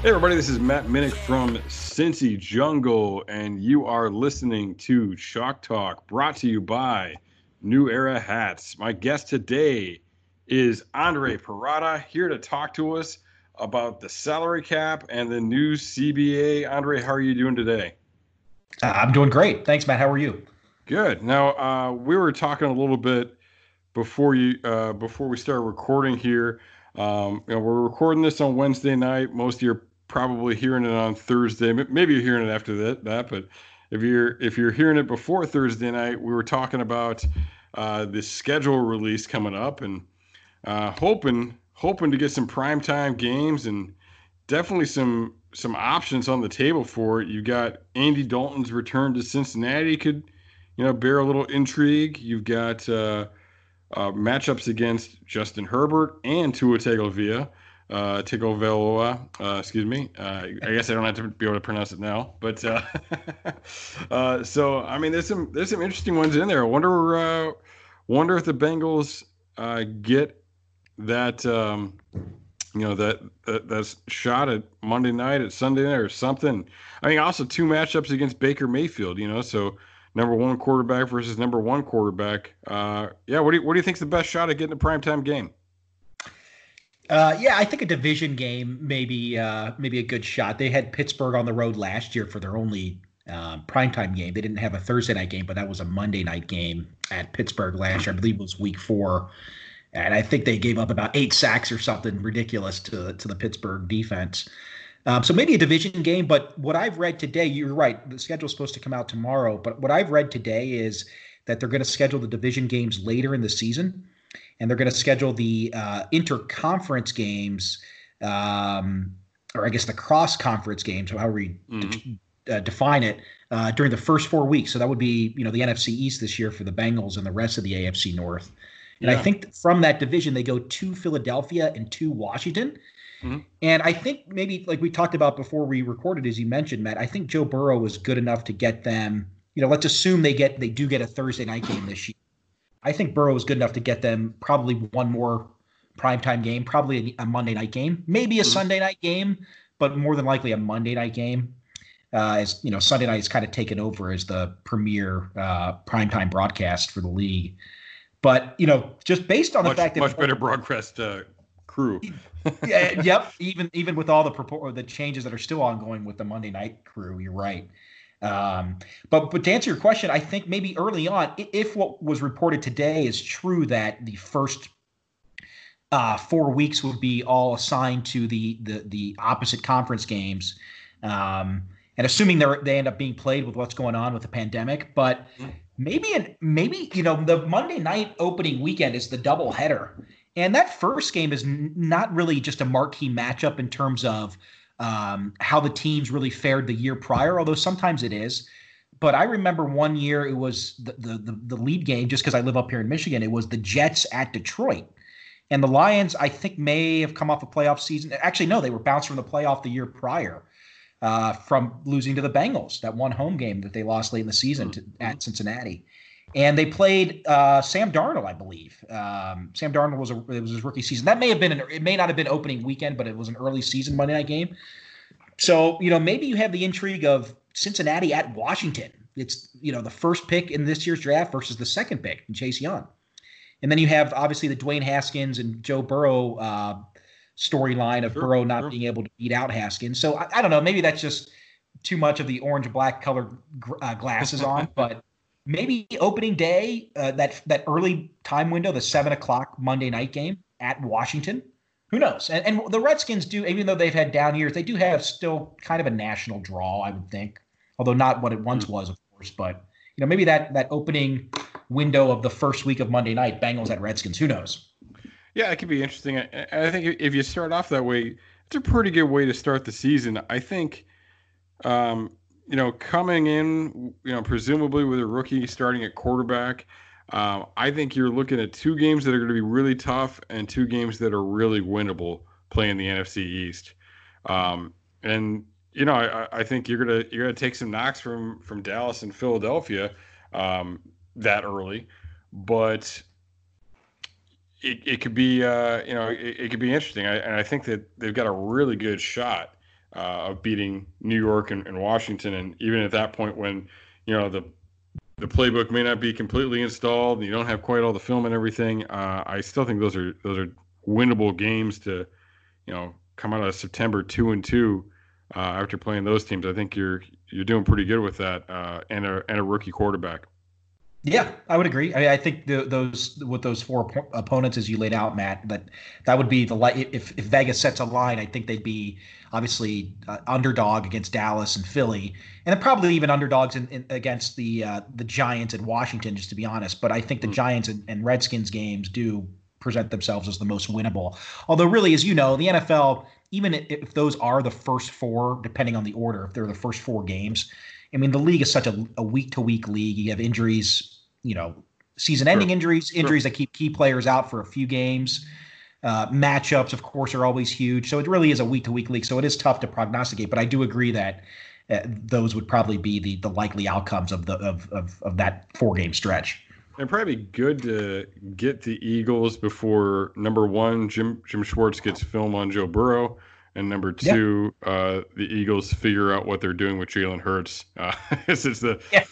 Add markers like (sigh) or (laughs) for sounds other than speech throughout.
Hey everybody, this is Matt Minich from Cincy Jungle, and you are listening to Chalk Talk, brought to you by New Era Hats. My guest today is Andre Perrotta, here to talk to us about the salary cap and the new CBA. Andre, how are you doing today? Uh, I'm doing great. Thanks, Matt. How are you? Good. Now, uh, we were talking a little bit before you uh, before we started recording here. Um, you know, we're recording this on Wednesday night. Most of you are probably hearing it on Thursday. Maybe you're hearing it after that. That, but if you're if you're hearing it before Thursday night, we were talking about uh, the schedule release coming up and uh, hoping hoping to get some primetime games and definitely some some options on the table for it. You got Andy Dalton's return to Cincinnati could you know bear a little intrigue. You've got uh, uh, matchups against Justin Herbert and Tua Tagovailoa. Uh, Tagovailoa, uh, excuse me. Uh, I guess I don't have to be able to pronounce it now, but uh, (laughs) uh, so I mean, there's some there's some interesting ones in there. I wonder uh, wonder if the Bengals uh, get that um, you know that, that that's shot at Monday night, at Sunday night, or something. I mean, also two matchups against Baker Mayfield. You know, so number one quarterback versus number one quarterback. Uh, yeah, what do you what do you think's the best shot at getting a primetime game? Uh, yeah, I think a division game maybe uh, maybe a good shot. They had Pittsburgh on the road last year for their only uh, primetime game. They didn't have a Thursday night game, but that was a Monday night game at Pittsburgh last year. I believe it was Week Four, and I think they gave up about eight sacks or something ridiculous to to the Pittsburgh defense. Um, so maybe a division game, but what I've read today, you're right. The schedule's supposed to come out tomorrow, but what I've read today is that they're going to schedule the division games later in the season and they're going to schedule the uh, interconference games, um, or I guess the cross conference games, or however you mm-hmm. de- uh, define it, uh, during the first four weeks. So that would be, you know, the NFC East this year for the Bengals and the rest of the AFC North. And yeah. I think from that division, they go to Philadelphia and to Washington. Mm-hmm. And I think maybe like we talked about before we recorded, as you mentioned, Matt, I think Joe Burrow was good enough to get them. You know, let's assume they get they do get a Thursday night game this year. I think Burrow is good enough to get them probably one more primetime game, probably a, Monday night game, maybe a mm-hmm. Sunday night game, but more than likely a Monday night game. Uh, as you know, Sunday night is kind of taken over as the premier uh, primetime broadcast for the league. But you know, just based on much, the fact that much better broadcast uh, crew. (laughs) yeah, yep. Even even with all the purport, the changes that are still ongoing with the Monday night crew, you're right. Um, but but to answer your question, I think maybe early on, if what was reported today is true, that the first uh, four weeks would be all assigned to the the the opposite conference games, um, and assuming they they end up being played with what's going on with the pandemic, but maybe an, maybe you know the Monday night opening weekend is the double header, and that first game is not really just a marquee matchup in terms of um, how the teams really fared the year prior, although sometimes it is. But I remember one year it was the the, the, the lead game, just because I live up here in Michigan, it was the Jets at Detroit. And the Lions, I think, may have come off a playoff season. Actually, no, they were bounced from the playoff the year prior uh, from losing to the Bengals, that one home game that they lost late in the season to, mm-hmm. at Cincinnati. And they played uh, Sam Darnold, I believe. Um, Sam Darnold was a, it was his rookie season. That may have been an, it may not have been opening weekend, but it was an early season Monday night game. So you know maybe you have the intrigue of Cincinnati at Washington. It's you know the first pick in this year's draft versus the second pick in Chase Young, and then you have obviously the Dwayne Haskins and Joe Burrow uh, storyline of sure, Burrow not sure. being able to beat out Haskins. So I, I, don't know. Maybe that's just too much of the orange black colored uh, glasses (laughs) on, but maybe opening day, uh, that that early time window, the seven o'clock Monday night game at Washington. Who knows? And, and the Redskins do, even though they've had down years, they do have still kind of a national draw, I would think, although not what it once hmm. was, of course. But you know, maybe that that opening window of the first week of Monday night, Bengals at Redskins. Who knows? Yeah, it could be interesting. I think if you start off that way, it's a pretty good way to start the season. I think um, you know, coming in, you know, presumably with a rookie starting at quarterback, uh, I think you're looking at two games that are going to be really tough and two games that are really winnable playing the NFC East. Um, and you know, I, I, think you're gonna you're gonna take some knocks from from Dallas and Philadelphia um, that early, but it, it could be uh, you know it, it could be interesting. I, and I think that they've got a really good shot uh, of beating New York and, and, Washington. And even at that point, when you know the the playbook may not be completely installed, you don't have quite all the film and everything, uh, I still think those are those are winnable games to you know come out of September two and two uh, after playing those teams. I think you're you're doing pretty good with that uh, and a and a rookie quarterback. Yeah, I would agree. I, mean, I think the, those with those four opponents as you laid out, Matt, that that would be the if if Vegas sets a line, I think they'd be obviously uh, underdog against Dallas and Philly, and probably even underdogs in, in, against the uh, the Giants and Washington, just to be honest. But I think the mm. Giants and, and Redskins games do present themselves as the most winnable. Although, really, as you know, the NFL, even if those are the first four, depending on the order, if they're the first four games, I mean, the league is such a week to week league. You have injuries, you know, season ending sure. injuries, injuries sure. that keep key players out for a few games. Uh, matchups, of course, are always huge. So it really is a week to week league. So it is tough to prognosticate. But I do agree that uh, those would probably be the the likely outcomes of the of of, of that four game stretch. It'd probably be good to get the Eagles before number one, Jim Jim Schwartz gets film on Joe Burrow, and number two, yeah. uh, the Eagles figure out what they're doing with Jalen Hurts. Uh, (laughs) this is the yeah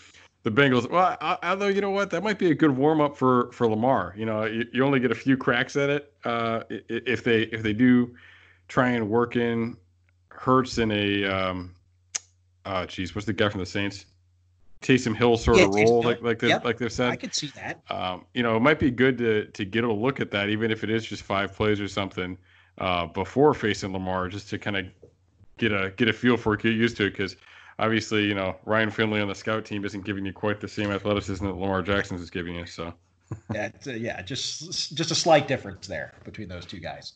the Bengals. Well, although you know what, that might be a good warm up for for Lamar. You know, you, you only get a few cracks at it uh, if they if they do try and work in Hurts in a um, uh, geez, what's the guy from the Saints? Taysom Hill sort yeah, of role, like like they, yep. like they've said. I could see that. Um, you know, it might be good to to get a look at that, even if it is just five plays or something, uh, before facing Lamar, just to kind of get a get a feel for it, get used to it, because obviously, you know, Ryan Finley on the scout team isn't giving you quite the same athleticism that Lamar Jackson is giving you. So, (laughs) yeah, uh, yeah, just just a slight difference there between those two guys.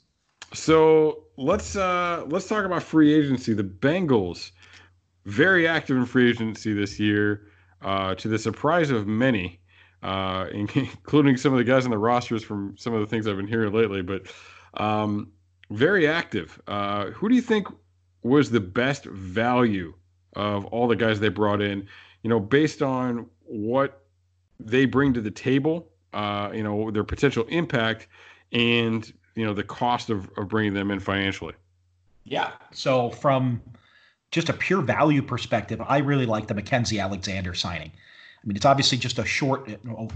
So let's uh let's talk about free agency. The Bengals very active in free agency this year, uh, to the surprise of many, uh, (laughs) including some of the guys on the rosters from some of the things I've been hearing lately. But um, very active. Uh, who do you think was the best value of all the guys they brought in, you know, based on what they bring to the table, uh, you know, their potential impact and, you know, the cost of, of bringing them in financially. Yeah. So from just a pure value perspective, I really like the Mackensie Alexander signing. I mean, it's obviously just a short,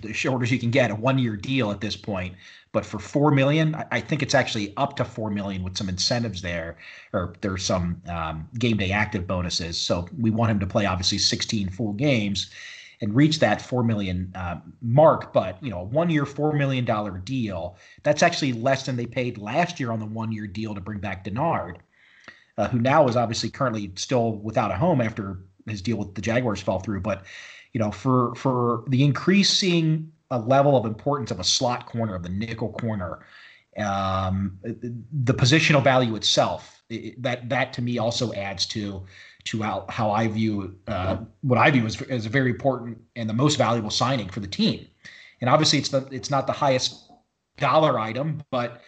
as short as you can get, a one-year deal at this point. But for four million, I think it's actually up to four million with some incentives there, or there's some um, game day active bonuses. So we want him to play obviously 16 full games and reach that four million uh, mark. But you know, a one-year, four million dollar deal that's actually less than they paid last year on the one-year deal to bring back Dennard, uh, who now is obviously currently still without a home after his deal with the Jaguars fell through, but you know, for for the increasing uh, level of importance of a slot corner, of the nickel corner, um, the positional value itself, it, that that to me also adds to to how, how I view uh, what I view as, as a very important and the most valuable signing for the team. And obviously, it's the it's not the highest dollar item, but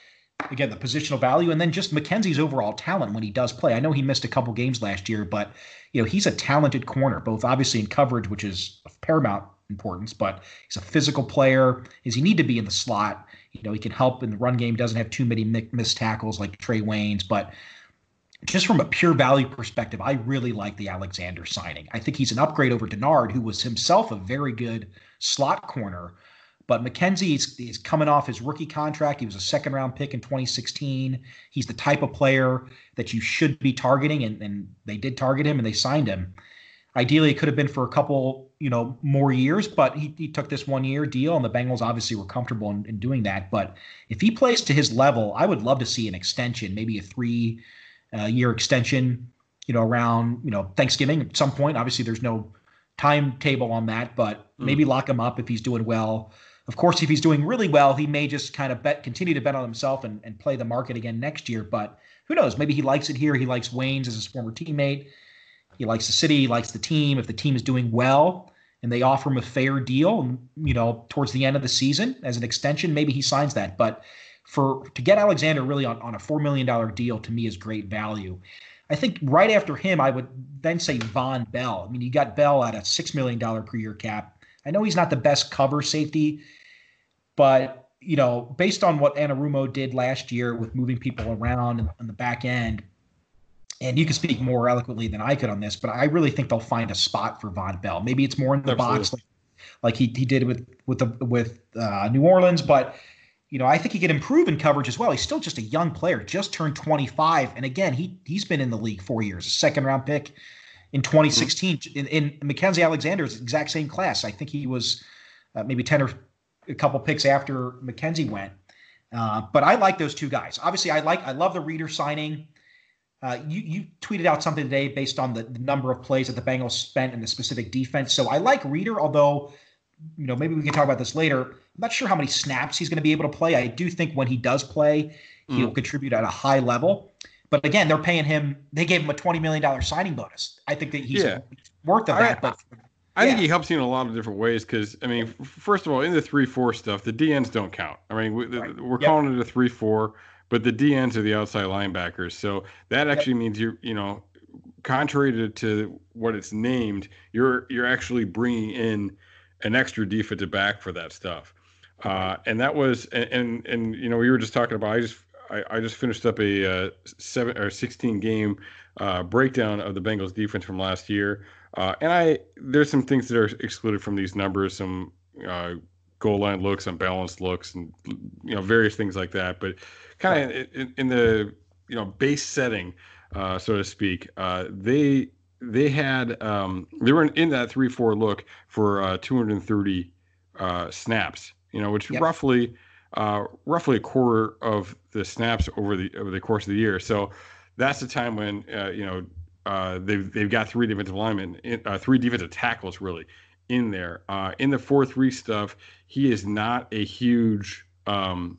again the positional value and then just Mackensie's overall talent when he does play. I know he missed a couple games last year, but you know he's a talented corner, both obviously in coverage, which is of paramount importance, but he's a physical player. Is he need to be in the slot? You know, he can help in the run game. Doesn't have too many missed tackles like Trae Waynes, but just from a pure value perspective, I really like the Alexander signing. I think he's an upgrade over Dennard, who was himself a very good slot corner. But Mackensie is, is coming off his rookie contract. He was a second round pick in 2016. He's the type of player that you should be targeting, and, and they did target him and they signed him. Ideally, it could have been for a couple, you know, more years, but he, he took this one year deal, and the Bengals obviously were comfortable in, in doing that. But if he plays to his level, I would love to see an extension, maybe a three uh, year extension, you know, around you know Thanksgiving at some point. Obviously, there's no timetable on that, but mm. maybe lock him up if he's doing well. Of course, if he's doing really well, he may just kind of bet, continue to bet on himself and, and play the market again next year. But who knows? Maybe he likes it here. He likes Waynes as his former teammate. He likes the city. He likes the team. If the team is doing well and they offer him a fair deal, you know, towards the end of the season as an extension, maybe he signs that. But for to get Alexander really on, on a four million dollar deal to me is great value. I think right after him, I would then say Vonn Bell. I mean, you got Bell at a six million dollar per year cap. I know he's not the best cover safety, but you know, based on what Anarumo did last year with moving people around on the back end, and you can speak more eloquently than I could on this, but I really think they'll find a spot for Vonn Bell. Maybe it's more in the Absolutely. box, like, like he, he did with with the with uh, New Orleans, but you know, I think he could improve in coverage as well. He's still just a young player, just turned 25, and again, he he's been in the league four years, a second round pick in 2016. Mm-hmm. In, in Mackensie Alexander's exact same class, I think he was uh, maybe 10 or a couple picks after Mackensie went. Uh, but I like those two guys. Obviously, I like I love the Reader signing. Uh, you you tweeted out something today based on the, the number of plays that the Bengals spent in the specific defense. So I like Reader, although you know maybe we can talk about this later I'm not sure how many snaps he's going to be able to play. I do think when he does play, he'll mm. contribute at a high level. But again, they're paying him. They gave him a twenty million dollar signing bonus. I think that he's yeah. worth of that. I, but I yeah. think he helps you in a lot of different ways. Because I mean, first of all, in the three four stuff, the DNs don't count. I mean, we, right. we're yep. calling it a three four, but the DNs are the outside linebackers. So that actually yep. means you're, you know, contrary to, to what it's named, you're you're actually bringing in an extra defensive back for that stuff. Uh, and that was and, and, and you know we were just talking about I just I, I just finished up a uh, seven or sixteen game uh, breakdown of the Bengals defense from last year, uh, and I there's some things that are excluded from these numbers, some uh, goal line looks, unbalanced looks, and you know various things like that. But kind of in, in, the you know base setting, uh, so to speak, they they had um, they were in, in that three four look for 230 snaps you know, which yep. roughly uh, roughly a quarter of the snaps over the over the course of the year. So that's the time when uh, you know uh, they've they've got three defensive linemen, uh, three defensive tackles really in there. Uh, in the four three stuff, he is not a huge. Um,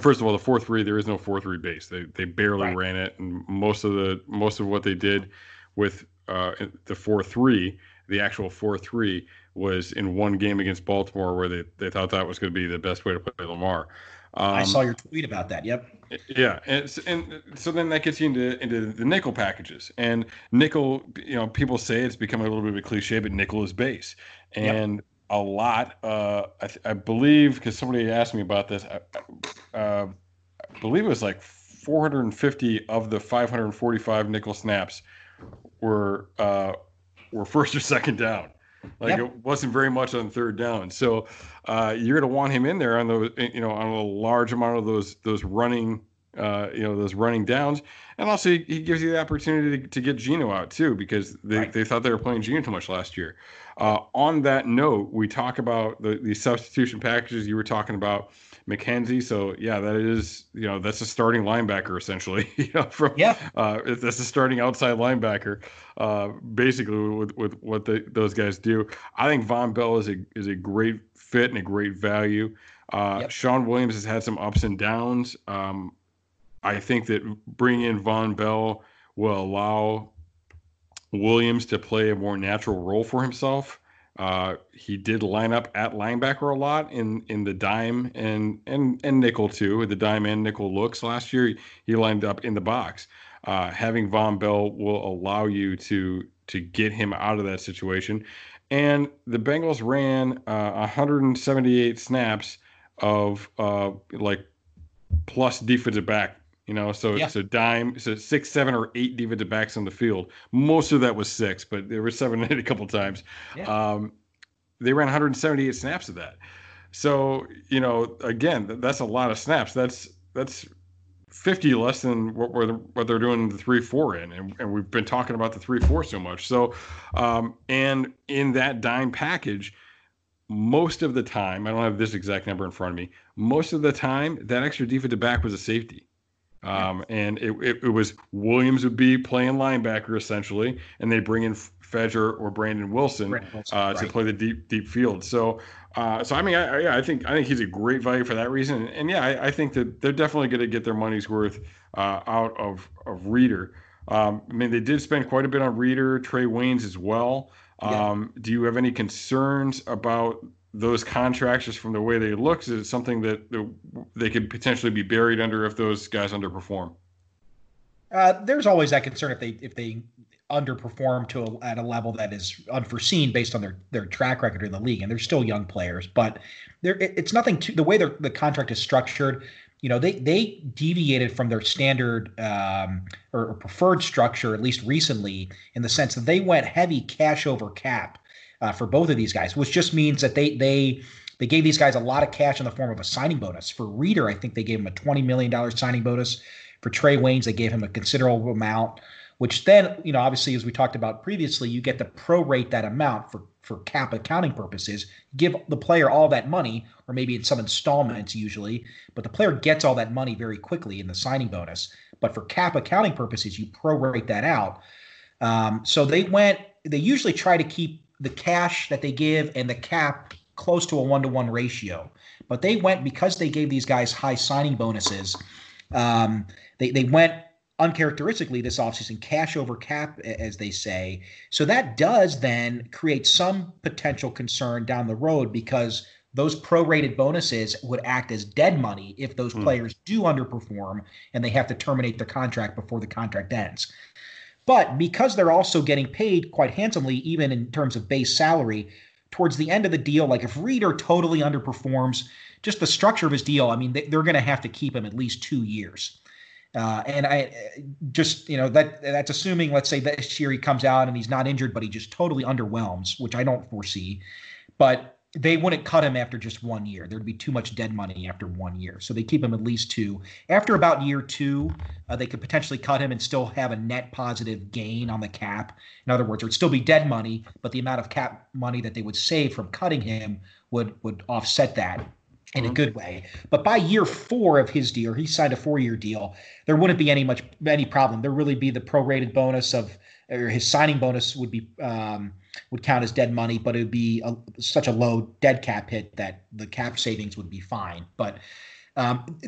first of all, the four three there is no four three base. They they barely right. ran it, and most of the most of what they did with uh, the four three, the actual four three was in one game against Baltimore where they, they thought that was going to be the best way to play Lamar. Um, I saw your tweet about that. Yep. Yeah, and, and so then that gets you into into the nickel packages, and nickel. You know, people say it's becoming a little bit of a cliche, but nickel is base, and yep. a lot. Uh, I, I believe because somebody asked me about this. I, uh, I believe it was like 450 of the 545 nickel snaps were uh, were (laughs) first or second down. Like yep. it wasn't very much on third down. So uh, you're going to want him in there on those, you know, on a large amount of those those running, uh, you know, those running downs. And also he, he gives you the opportunity to, to, get Gino out too because they, right. they thought they were playing Gino too much last year. Uh, on that note, we talk about the, the substitution packages you were talking about. Mackensie. So yeah, that is you know that's a starting linebacker essentially. (laughs) you know, from yeah, uh, that's a starting outside linebacker. Uh, basically, with with what the, those guys do, I think Vonn Bell is a is a great fit and a great value. Uh, yep. Shawn Williams has had some ups and downs. Um, I think that bringing in Vonn Bell will allow Williams to play a more natural role for himself. Uh, he did line up at linebacker a lot in in the dime and and and nickel too. With the dime and nickel looks last year. He lined up in the box. Uh, having Vonn Bell will allow you to to get him out of that situation. and the Bengals ran uh, 178 snaps of uh, like plus defensive back. You know, so Yeah. it's a dime, so six, seven, or eight defensive backs on the field. Most of that was six, but there were (laughs) seven and eight a couple times. Yeah. Um, they ran 178 snaps of that. So you know, again, that's a lot of snaps. That's that's 50 less than what we're what they're doing the three four in, and, and we've been talking about the three four so much. So, um, and in that dime package, most of the time, I don't have this exact number in front of me. Most of the time, that extra defensive back was a safety. Um, and it, it, it was Williams would be playing linebacker essentially, and they bring in Fedger or Brandon Wilson, Wilson, uh, to play the deep deep field. So, uh, so I mean, I, yeah, I think I think he's a great value for that reason. And yeah, I, I think that they're definitely going to get their money's worth uh, out of of Reader. Um, I mean, they did spend quite a bit on Reader, Trae Waynes as well. Yeah. Um, Do you have any concerns about those contracts just from the way they look? Is something that they could potentially be buried under if those guys underperform? Uh, there's always that concern if they if they underperform to a, at a level that is unforeseen based on their their track record in the league, and they're still young players. But there, it, it's nothing to the way the contract is structured. You know, they they deviated from their standard um, or, or preferred structure at least recently, in the sense that they went heavy cash over cap uh, for both of these guys, which just means that they they they gave these guys a lot of cash in the form of a signing bonus. For Reader, I think they gave him a twenty million dollars signing bonus. For Trey Waynes, they gave him a considerable amount, which then, you know, obviously, as we talked about previously, you get to prorate that amount for for cap accounting purposes. Give the player all that money, or maybe in some installments usually, but the player gets all that money very quickly in the signing bonus. But for cap accounting purposes, you prorate that out. Um, so they went. They usually try to keep the cash that they give and the cap close to a one to one ratio. But they went because they gave these guys high signing bonuses. Um, they they went uncharacteristically this offseason cash over cap as they say so that does then create some potential concern down the road because those prorated bonuses would act as dead money if those Hmm. players do underperform and they have to terminate their contract before the contract ends but because they're also getting paid quite handsomely, even in terms of base salary, towards the end of the deal, like if Reader totally underperforms, just the structure of his deal, I mean, they, they're going to have to keep him at least two years. Uh, and I just, you know, that that's assuming, let's say this year he comes out and he's not injured, but he just totally underwhelms, which I don't foresee. But they wouldn't cut him after just one year. There'd be too much dead money after one year. So they keep him at least two. After about year two, uh, they could potentially cut him and still have a net positive gain on the cap. In other words, it would still be dead money, but the amount of cap money that they would save from cutting him would would offset that in a good way. But by year four of his deal, he signed a four-year deal. There wouldn't be any much any problem. There really be the prorated bonus of or his signing bonus would be um, would count as dead money, but it would be a, such a low dead cap hit that the cap savings would be fine. But um,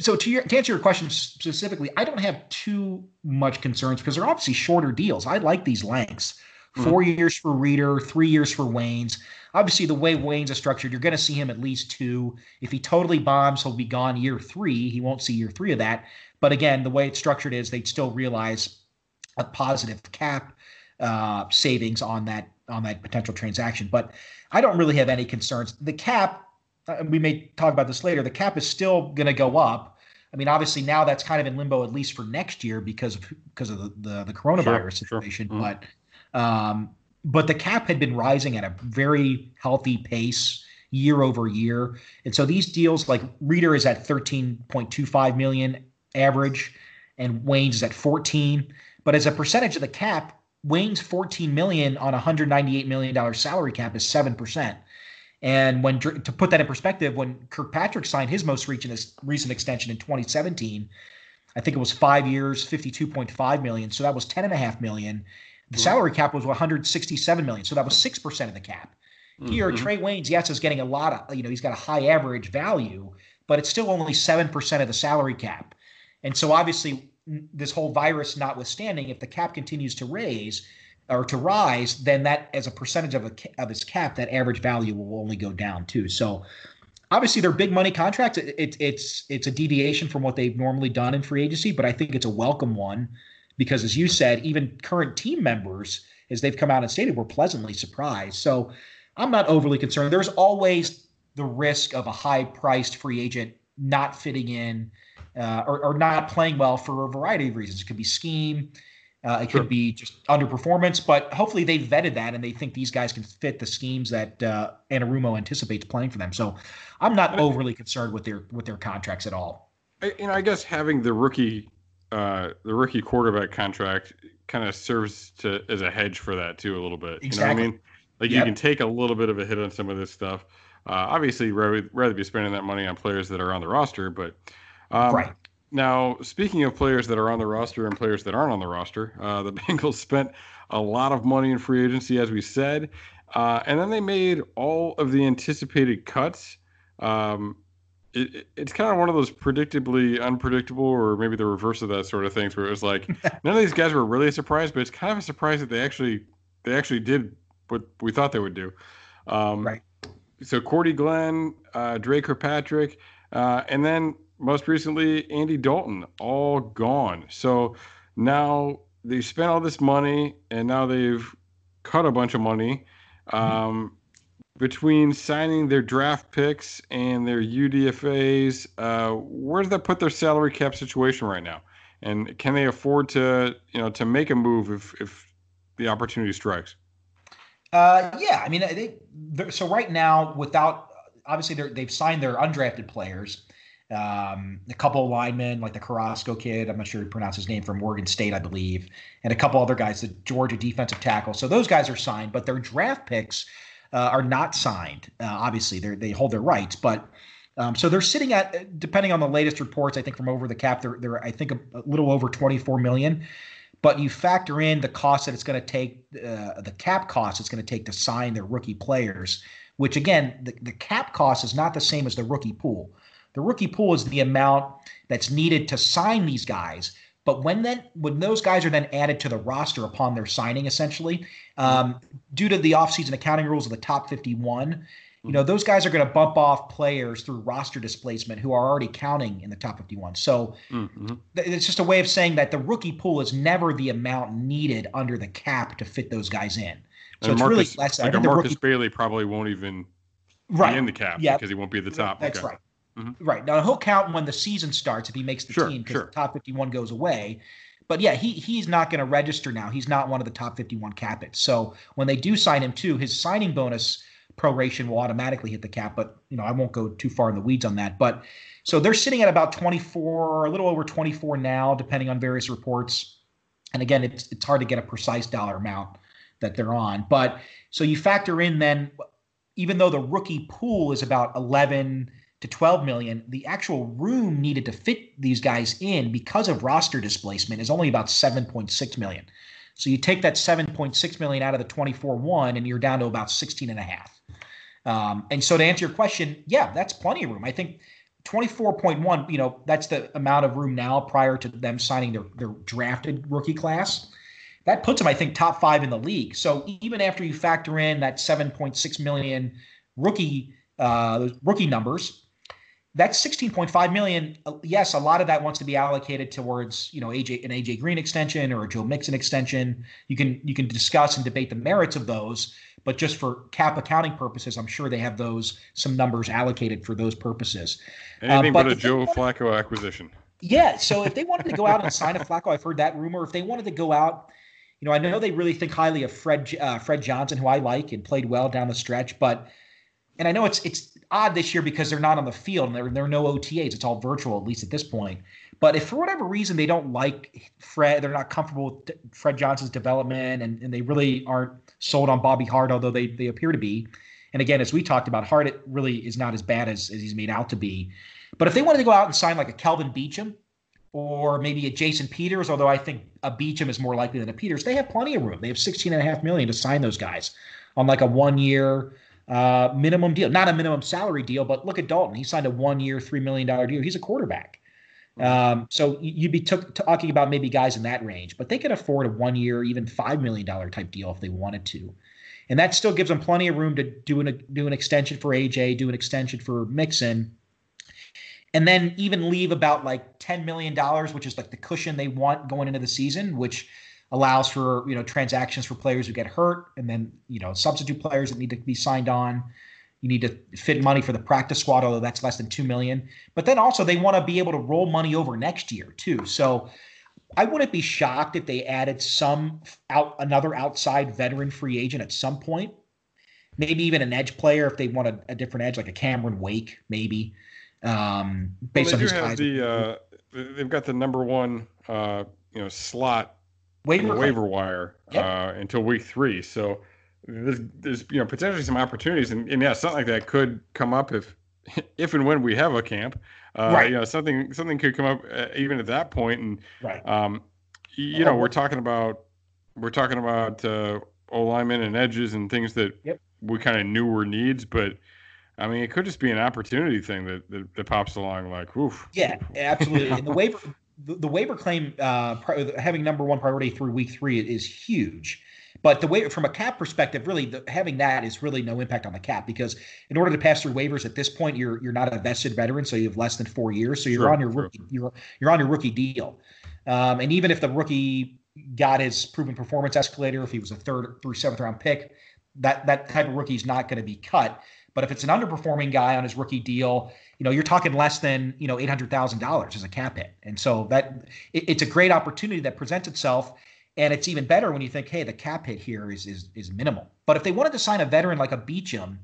so to, your, to answer your question specifically, I don't have too much concerns because they're obviously shorter deals. I like these lengths. Four years for Reader, three years for Waynes. Obviously, the way Waynes is structured, you're going to see him at least two. If he totally bombs, he'll be gone year three. He won't see year three of that. But again, the way it's structured is they'd still realize a positive cap uh, savings on that on that potential transaction. But I don't really have any concerns. The cap, uh, we may talk about this later. The cap is still going to go up. I mean, obviously now that's kind of in limbo at least for next year because of because of the the, the coronavirus Sure, sure. situation. Mhm. But um, but the cap had been rising at a very healthy pace year over year, and so these deals like Reader is at thirteen point two five million average, and Waynes is at fourteen. But as a percentage of the cap, Waynes' 14 million on a 198 million dollar salary cap is seven percent. And when to put that in perspective, when Kirkpatrick signed his most recent recent extension in 2017, I think it was five years, 52.5 million. So that was 10 and a half million. The salary cap was 167 million. So that was six percent of the cap. Here, Mhm. Trae Waynes, yes, is getting a lot of, you know, he's got a high average value, but it's still only 7% of the salary cap. And so obviously, this whole virus notwithstanding, if the cap continues to raise or to rise, then that as a percentage of, a, of his cap, that average value will only go down too. So obviously they're big money contracts. It, it, it's it's a deviation from what they've normally done in free agency, but I think it's a welcome one because as you said, even current team members as they've come out and stated, were pleasantly surprised. So I'm not overly concerned. There's always the risk of a high priced free agent not fitting in uh, or, or, not playing well for a variety of reasons. It could be scheme, uh, it sure. could be just underperformance, but hopefully they've vetted that and they think these guys can fit the schemes that uh, Anarumo anticipates playing for them. So I'm not overly concerned with their with their contracts at all. I, you know, I guess having the rookie uh, the rookie quarterback contract kind of serves to as a hedge for that too a little bit. Exactly. You know what I mean? Like yep. you can take a little bit of a hit on some of this stuff. Uh, obviously, rather, rather be spending that money on players that are on the roster, but um, right. Now, speaking of players that are on the roster and players that aren't on the roster, uh, the (laughs) Bengals spent a lot of money in free agency, as we said, uh, and then they made all of the anticipated cuts. Um, it, it's kind of one of those predictably unpredictable, or maybe the reverse of that sort of things, where it was like (laughs) none of these guys were really surprised, but it's kind of a surprise that they actually they actually did what we thought they would do. Um, right. So Cordy Glenn, uh, Dre Kirkpatrick, uh, and then most recently Andy Dalton, all gone. So now they've spent all this money and now they've cut a bunch of money um, between signing their draft picks and their UDFA's. Uh, where does that put their salary cap situation right now? And can they afford to, you know, to make a move if if the opportunity strikes? Uh, yeah, I mean, they, so right now, without obviously they've signed their undrafted players um, a couple of linemen like the Carrasco kid, I'm not sure he pronounced his name from Morgan State, I believe, and a couple other guys, the Georgia defensive tackle. So those guys are signed, but their draft picks uh, are not signed. Uh, obviously, they they hold their rights, but um, so they're sitting at, depending on the latest reports, I think from over the cap, they're, they're I think a, a little over 24 million. But you factor in the cost that it's going to take, uh, the cap cost it's going to take to sign their rookie players, which again, the, the cap cost is not the same as the rookie pool. The rookie pool is the amount that's needed to sign these guys. But when then when those guys are then added to the roster upon their signing, essentially, um, due to the offseason accounting rules of the top 51, you know, those guys are going to bump off players through roster displacement who are already counting in the top 51. So mm-hmm. it's just a way of saying that the rookie pool is never the amount needed under the cap to fit those guys in. So and it's Markus, really less. Like Markus rookie, Bailey probably won't even right. be in the cap yeah. because he won't be at the top. That's okay. right. Mm-hmm. Right. Now he'll count when the season starts if he makes the sure, team because sure. the top 51 goes away. But yeah, he he's not going to register now. He's not one of the top 51 cap it. So when they do sign him too, his signing bonus proration will automatically hit the cap. But you know, I won't go too far in the weeds on that. But so they're sitting at about 24, a little over 24 now, depending on various reports. And again, it's it's hard to get a precise dollar amount that they're on. But so you factor in then, even though the rookie pool is about 11 to 12 million, the actual room needed to fit these guys in because of roster displacement is only about 7.6 million. So you take that 7.6 million out of the 24-1 and you're down to about 16 and a half. Um, and so to answer your question, yeah, that's plenty of room. I think 24.1, you know, that's the amount of room now prior to them signing their, their drafted rookie class. That puts them, I think, top five in the league. So even after you factor in that 7.6 million rookie uh, rookie numbers, that's 16.5 million. Uh, yes, a lot of that wants to be allocated towards, you know, AJ an AJ Green extension or a Joe Mixon extension. You can you can discuss and debate the merits of those, but just for cap accounting purposes, I'm sure they have those some numbers allocated for those purposes. Anything uh, but, but a Joe Flacco acquisition. Yeah, so if they wanted to go out and sign a Flacco, I've heard that rumor. If they wanted to go out, you know, I know they really think highly of Fred uh, Fred Johnson, who I like and played well down the stretch, but and I know it's it's odd this year because they're not on the field and there, there are no OTAs. It's all virtual, at least at this point. But if for whatever reason they don't like Fred, they're not comfortable with Fred Johnson's development and, and they really aren't sold on Bobby Hart, although they, they appear to be. And again, as we talked about, Hart it really is not as bad as, as he's made out to be. But if they wanted to go out and sign like a Kelvin Beachum or maybe a Jason Peters, although I think a Beachum is more likely than a Peters, they have plenty of room. They have 16 and a half million to sign those guys on like a one year uh, minimum deal, not a minimum salary deal, but look at Dalton. He signed a one year, $3 million deal. He's a quarterback. Um, so you'd be t- talking about maybe guys in that range, but they can afford a one year, even $5 million type deal if they wanted to. And that still gives them plenty of room to do an, do an extension for AJ, do an extension for Mixon, and then even leave about like $10 million, which is like the cushion they want going into the season, which allows for you know transactions for players who get hurt, and then you know substitute players that need to be signed on. You need to fit money for the practice squad, although that's less than two million. But then also they want to be able to roll money over next year too. So I wouldn't be shocked if they added some out another outside veteran free agent at some point. Maybe even an edge player if they want a, a different edge, like a Cameron Wake, maybe. Um, based well, they on do have the uh, they've got the number one uh, you know slot waiver, waiver wire yep. uh, until week three. So there's, there's you know potentially some opportunities, and, and yeah, something like that could come up if (laughs) if and when we have a camp. Uh, right. You know, something something could come up uh, even at that point, and right. Um, you know, we're talking about we're talking about uh, O linemen and edges and things that yep. we kind of knew were needs, but I mean, it could just be an opportunity thing that that, that pops along. Like, oof. Yeah, absolutely. and the waiver the, the waiver claim uh, having number one priority through week three is huge. But the way from a cap perspective, really the, having that is really no impact on the cap because in order to pass through waivers at this point, you're you're not a vested veteran, so you have less than four years, so you're sure, on your rookie you're you're on your rookie deal. Um, and even if the rookie got his proven performance escalator, if he was a third through seventh round pick, that that type of rookie is not going to be cut. But if it's an underperforming guy on his rookie deal, you know, you're talking less than you know eight hundred thousand dollars as a cap hit, and so that it, it's a great opportunity that presents itself. And it's even better when you think, hey, the cap hit here is is is minimal. But if they wanted to sign a veteran like a Beachum,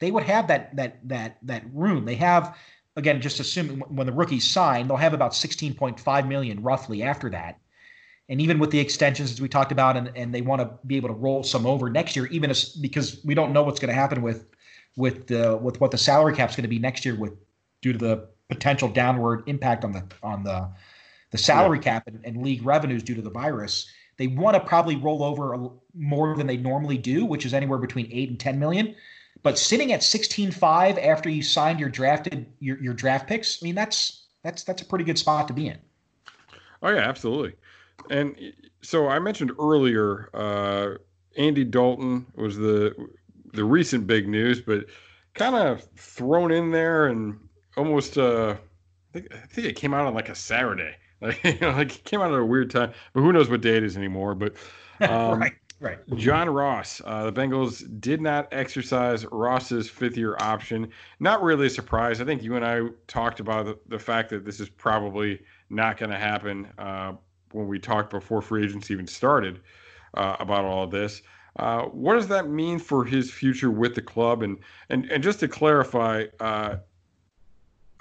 they would have that that that that room. They have again, just assuming when the rookies sign, they'll have about 16.5 million roughly after that. And even with the extensions, as we talked about, and, and they want to be able to roll some over next year, even as, because we don't know what's going to happen with with the with what the salary cap is going to be next year, with due to the potential downward impact on the on the the salary yeah. cap and, and league revenues due to the virus. They want to probably roll over more than they normally do, which is anywhere between eight and ten million. But sitting at 16-5 after you signed your drafted your, your draft picks, I mean that's that's that's a pretty good spot to be in. Oh yeah, absolutely. And so I mentioned earlier, uh, Andy Dalton was the the recent big news, but kind of thrown in there and almost uh, I think I think it came out on like a Saturday. (laughs) Like you know, like it came out at a weird time, but who knows what day it is anymore? But (laughs) um, right, right. John Ross, uh, the Bengals did not exercise Ross's fifth year option. Not really a surprise. I think you and I talked about the, the fact that this is probably not going to happen uh, when we talked before free agency even started uh, about all of this. Uh, what does that mean for his future with the club? And and and just to clarify,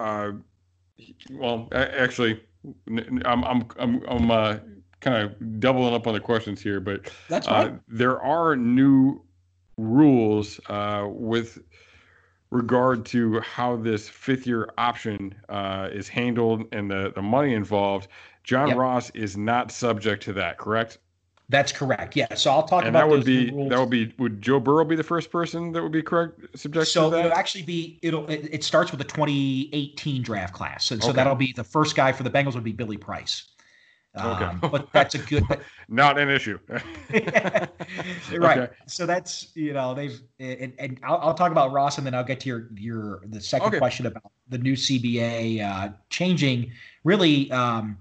uh, well, actually, I'm I'm I'm, I'm uh, kind of doubling up on the questions here, but that's uh, there are new rules uh, with regard to how this fifth year option uh, is handled and the the money involved. John yep. Ross is not subject to that, correct? That's correct. Yeah. So I'll talk and about that would be that would be would Joe Burrow be the first person that would be correct subject so to that? it'll actually be it'll it, it, starts with the 2018 draft class, and so okay. that'll be the first guy for the Bengals would be Billy Price. Um, okay. but that's a good (laughs) not an issue. (laughs) (laughs) right. Okay. So that's you know they've and, and I'll, I'll, talk about Ross and then I'll get to your your the second okay. question about the new CBA uh, changing really. Um,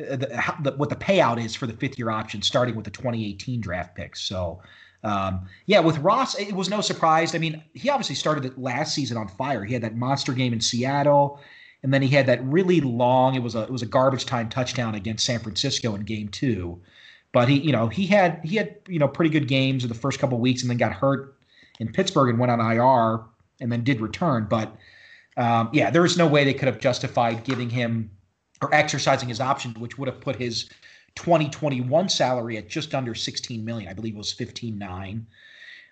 the, the, what the payout is for the fifth year option, starting with the 2018 draft picks. So, um, yeah, with Ross, it was no surprise. I mean, he obviously started it last season on fire. He had that monster game in Seattle, and then he had that really long. It was a it was a garbage time touchdown against San Francisco in Game Two. But he, you know, he had he had you know pretty good games in the first couple weeks, and then got hurt in Pittsburgh and went on IR, and then did return. But um, yeah, there was no way they could have justified giving him or exercising his option, which would have put his 2021 salary at just under 16 million. I believe it was 15.9.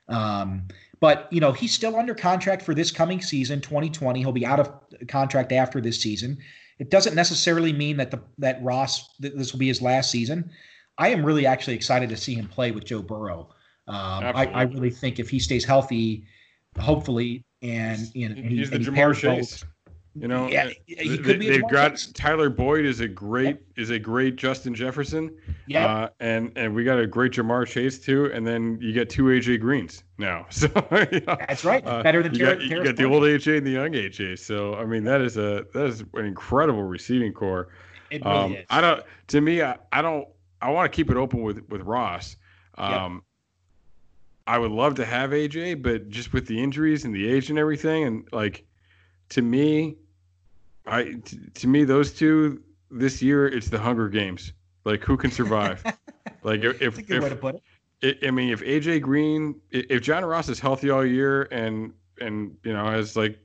Um, but you know he's still under contract for this coming season, 2020. He'll be out of contract after this season. It doesn't necessarily mean that the that Ross that this will be his last season. I am really actually excited to see him play with Joe Burrow. Um, I, I, really think if he stays healthy, hopefully, and, and, and he's he, the Ja'Marr Chase. Both, you know, yeah, could they, have got Tyler Boyd is a great is a great Justin Jefferson. Yeah, uh, and and we got a great Ja'Marr Chase too, and then you get two AJ Greens now. (laughs) So know, that's right, uh, better than you, got, you got the old AJ and the young AJ. So I mean, that is a that is an incredible receiving corps. It really um, is. I don't. To me, I, I don't. I want to keep it open with with Ross. Um, yep. I would love to have AJ, but just with the injuries and the age and everything, and like to me, I t- to me those two this year it's the Hunger Games. Like who can survive? (laughs) like if if, if it, I mean if AJ Green, if John Ross is healthy all year and and you know has like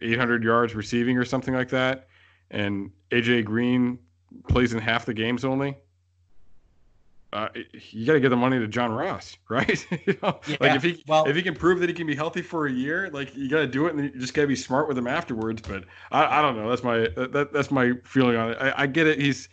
800 yards receiving or something like that, and AJ Green plays in half the games only, uh, you got to give the money to John Ross, (laughs) right? (laughs) you know? yeah, like if he well, if he can prove that he can be healthy for a year, like you got to do it, and you just got to be smart with him afterwards. But I, I don't know. That's my that, that's my feeling on it. I, I get it. He's,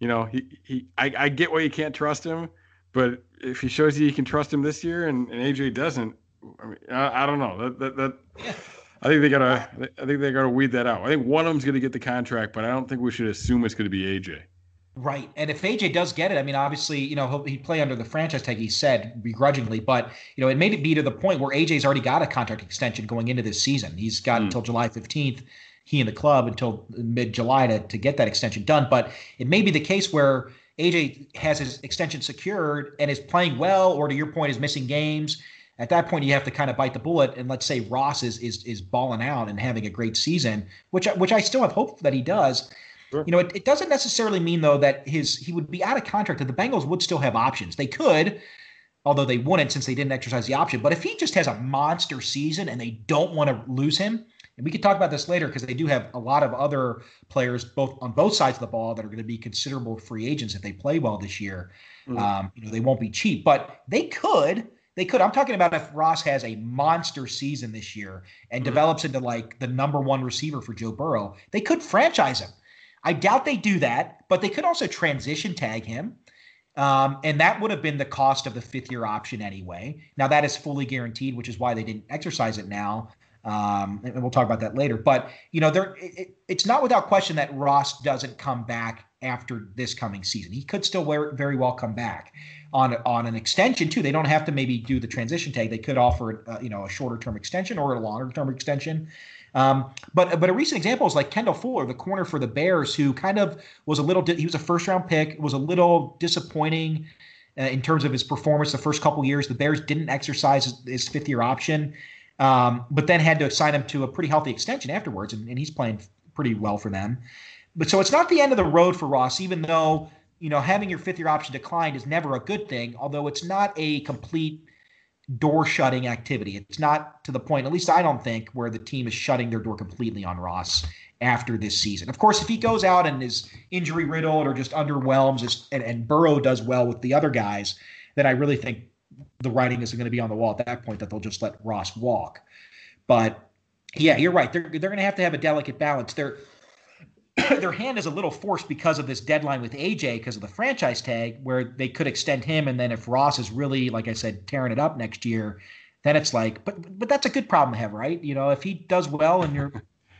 you know, he he I, I get why you can't trust him, but if he shows you you can trust him this year, and, and AJ doesn't, I mean, I, I don't know. That that that. Yeah. I think they gotta. I think they gotta weed that out. I think one of them's gonna get the contract, but I don't think we should assume it's gonna be AJ. Right. And if AJ does get it, I mean, obviously, you know, he'll, he'd play under the franchise tag, he said begrudgingly, but, you know, it made it be to the point where AJ's already got a contract extension going into this season. He's got mm. until July 15th, he and the club until mid July to, to get that extension done. But it may be the case where AJ has his extension secured and is playing well, or to your point, is missing games. At that point, you have to kind of bite the bullet. And let's say Ross is is is balling out and having a great season, which which I still have hope that he does Sure. You know, it, it, doesn't necessarily mean though that his he would be out of contract. That the Bengals would still have options. They could, although they wouldn't since they didn't exercise the option. But if he just has a monster season and they don't want to lose him, and we could talk about this later because they do have a lot of other players both on both sides of the ball that are going to be considerable free agents if they play well this year. Mm-hmm. Um, you know, they won't be cheap, but they could. They could. I'm talking about if Ross has a monster season this year and mm-hmm. develops into like the number one receiver for Joe Burrow, they could franchise him. I doubt they do that, but they could also transition tag him. Um, and that would have been the cost of the fifth year option anyway. Now that is fully guaranteed, which is why they didn't exercise it now. Um, and we'll talk about that later. But you know, there it, it's not without question that Ross doesn't come back after this coming season. He could still very well come back on on an extension too. They don't have to maybe do the transition tag. They could offer uh, you know a shorter term extension or a longer term extension. Um, but but a recent example is like Kendall Fuller, the corner for the Bears, who kind of was a little. He was a first round pick. Was a little disappointing uh, in terms of his performance the first couple years. The Bears didn't exercise his, his fifth year option, um, but then had to assign him to a pretty healthy extension afterwards, and, and he's playing pretty well for them. But so it's not the end of the road for Ross, even though you know having your fifth year option declined is never a good thing. Although it's not a complete door shutting activity. It's not to the point, at least I don't think, where the team is shutting their door completely on Ross after this season. Of course, if he goes out and is injury riddled or just underwhelms and, and Burrow does well with the other guys, then I really think the writing isn't going to be on the wall at that point that they'll just let Ross walk. But yeah, you're right. They're they're going to have to have a delicate balance. They're (coughs) their hand is a little forced because of this deadline with AJ because of the franchise tag, where they could extend him, and then if Ross is really, like I said, tearing it up next year, then it's like, but but that's a good problem to have, right? You know, if he does well and you're,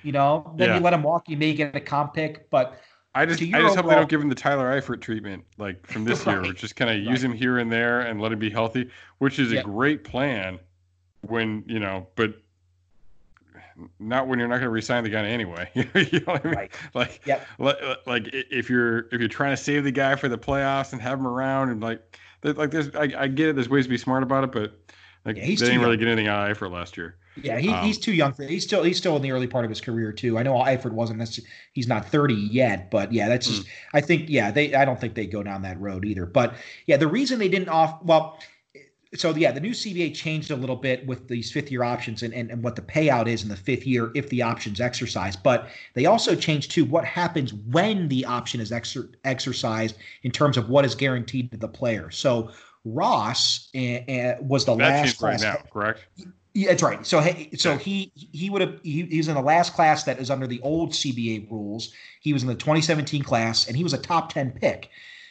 you know, then yeah. you let him walk, you may get a comp pick, but. I just, I just overall, hope they don't give him the Tyler Eifert treatment like from this right, year, just kind of right. use him here and there and let him be healthy, which is a great plan when you know, but not when you're not going to resign the guy anyway. (laughs) you know I mean? Right. Like, yep. like if you're if you're trying to save the guy for the playoffs and have him around and like like there's I, I get it. There's ways to be smart about it, but like yeah, they didn't really get anything out of Eifert last year. Yeah, he, um, he's too young for. He's still he's still in the early part of his career too. I know Eifert wasn't. That's he's not 30 yet, but yeah, that's just. Mm. I think yeah, they. I don't think they go down that road either. But yeah, the reason they didn't off. Well, so yeah, the new CBA changed a little bit with these fifth year options and, and, and what the payout is in the fifth year if the option's exercised. But they also changed to what happens when the option is exer- exercised in terms of what is guaranteed to the player. So Ross uh, was the that last class. Right now, correct? Yeah, that's right. So so he he would have he, he's in the last class that is under the old CBA rules. He was in the 2017 class and he was a top 10 pick.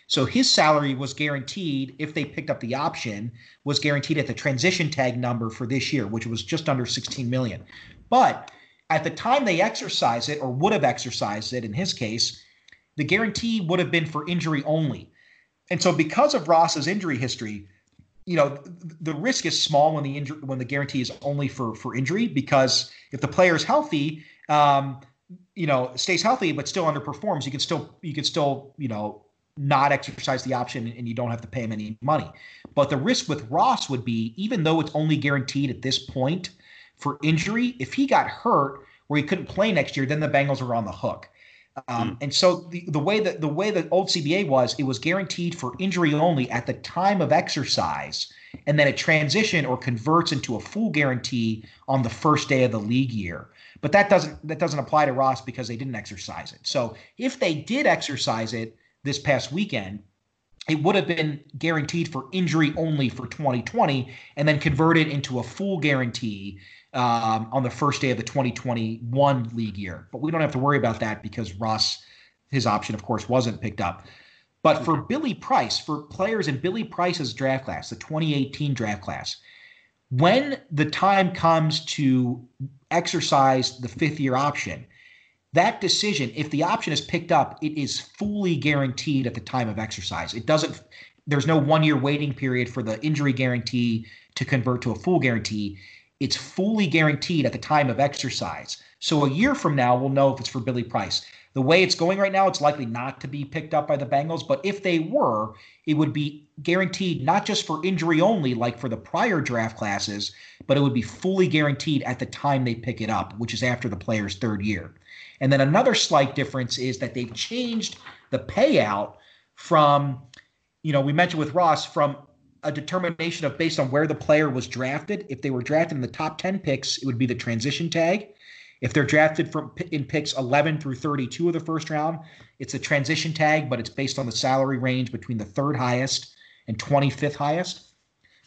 So his salary was guaranteed if they picked up the option was guaranteed at the transition tag number for this year, which was just under 16 million. But at the time they exercise it or would have exercised it in his case, the guarantee would have been for injury only. And so because of Ross's injury history, you know, the risk is small when the injury when the guarantee is only for for injury because if the player is healthy, um, you know, stays healthy but still underperforms, you can still you can still, you know, not exercise the option and you don't have to pay him any money. But the risk with Ross would be, even though it's only guaranteed at this point for injury, if he got hurt where he couldn't play next year, then the Bengals are on the hook. Um, mm. And so the, the way that the way the old CBA was, it was guaranteed for injury only at the time of exercise, and then it transition or converts into a full guarantee on the first day of the league year. But that doesn't that doesn't apply to Ross because they didn't exercise it. So if they did exercise it this past weekend, it would have been guaranteed for injury only for 2020 and then converted into a full guarantee um, on the first day of the 2021 league year. But we don't have to worry about that because Ross, his option, of course, wasn't picked up. But for Billy Price, for players in Billy Price's draft class, the 2018 draft class, when the time comes to exercise the fifth year option, that decision, if the option is picked up, it is fully guaranteed at the time of exercise. It doesn't, there's no one year waiting period for the injury guarantee to convert to a full guarantee it's fully guaranteed at the time of exercise. So a year from now, we'll know if it's for Billy Price. The way it's going right now, it's likely not to be picked up by the Bengals. But if they were, it would be guaranteed not just for injury only, like for the prior draft classes, but it would be fully guaranteed at the time they pick it up, which is after the player's third year. And then another slight difference is that they've changed the payout from, you know, we mentioned with Ross from a determination of based on where the player was drafted. If they were drafted in the top 10 picks, it would be the transition tag. If they're drafted from in picks 11 through 32 of the first round, it's a transition tag, but it's based on the salary range between the third highest and 25th highest.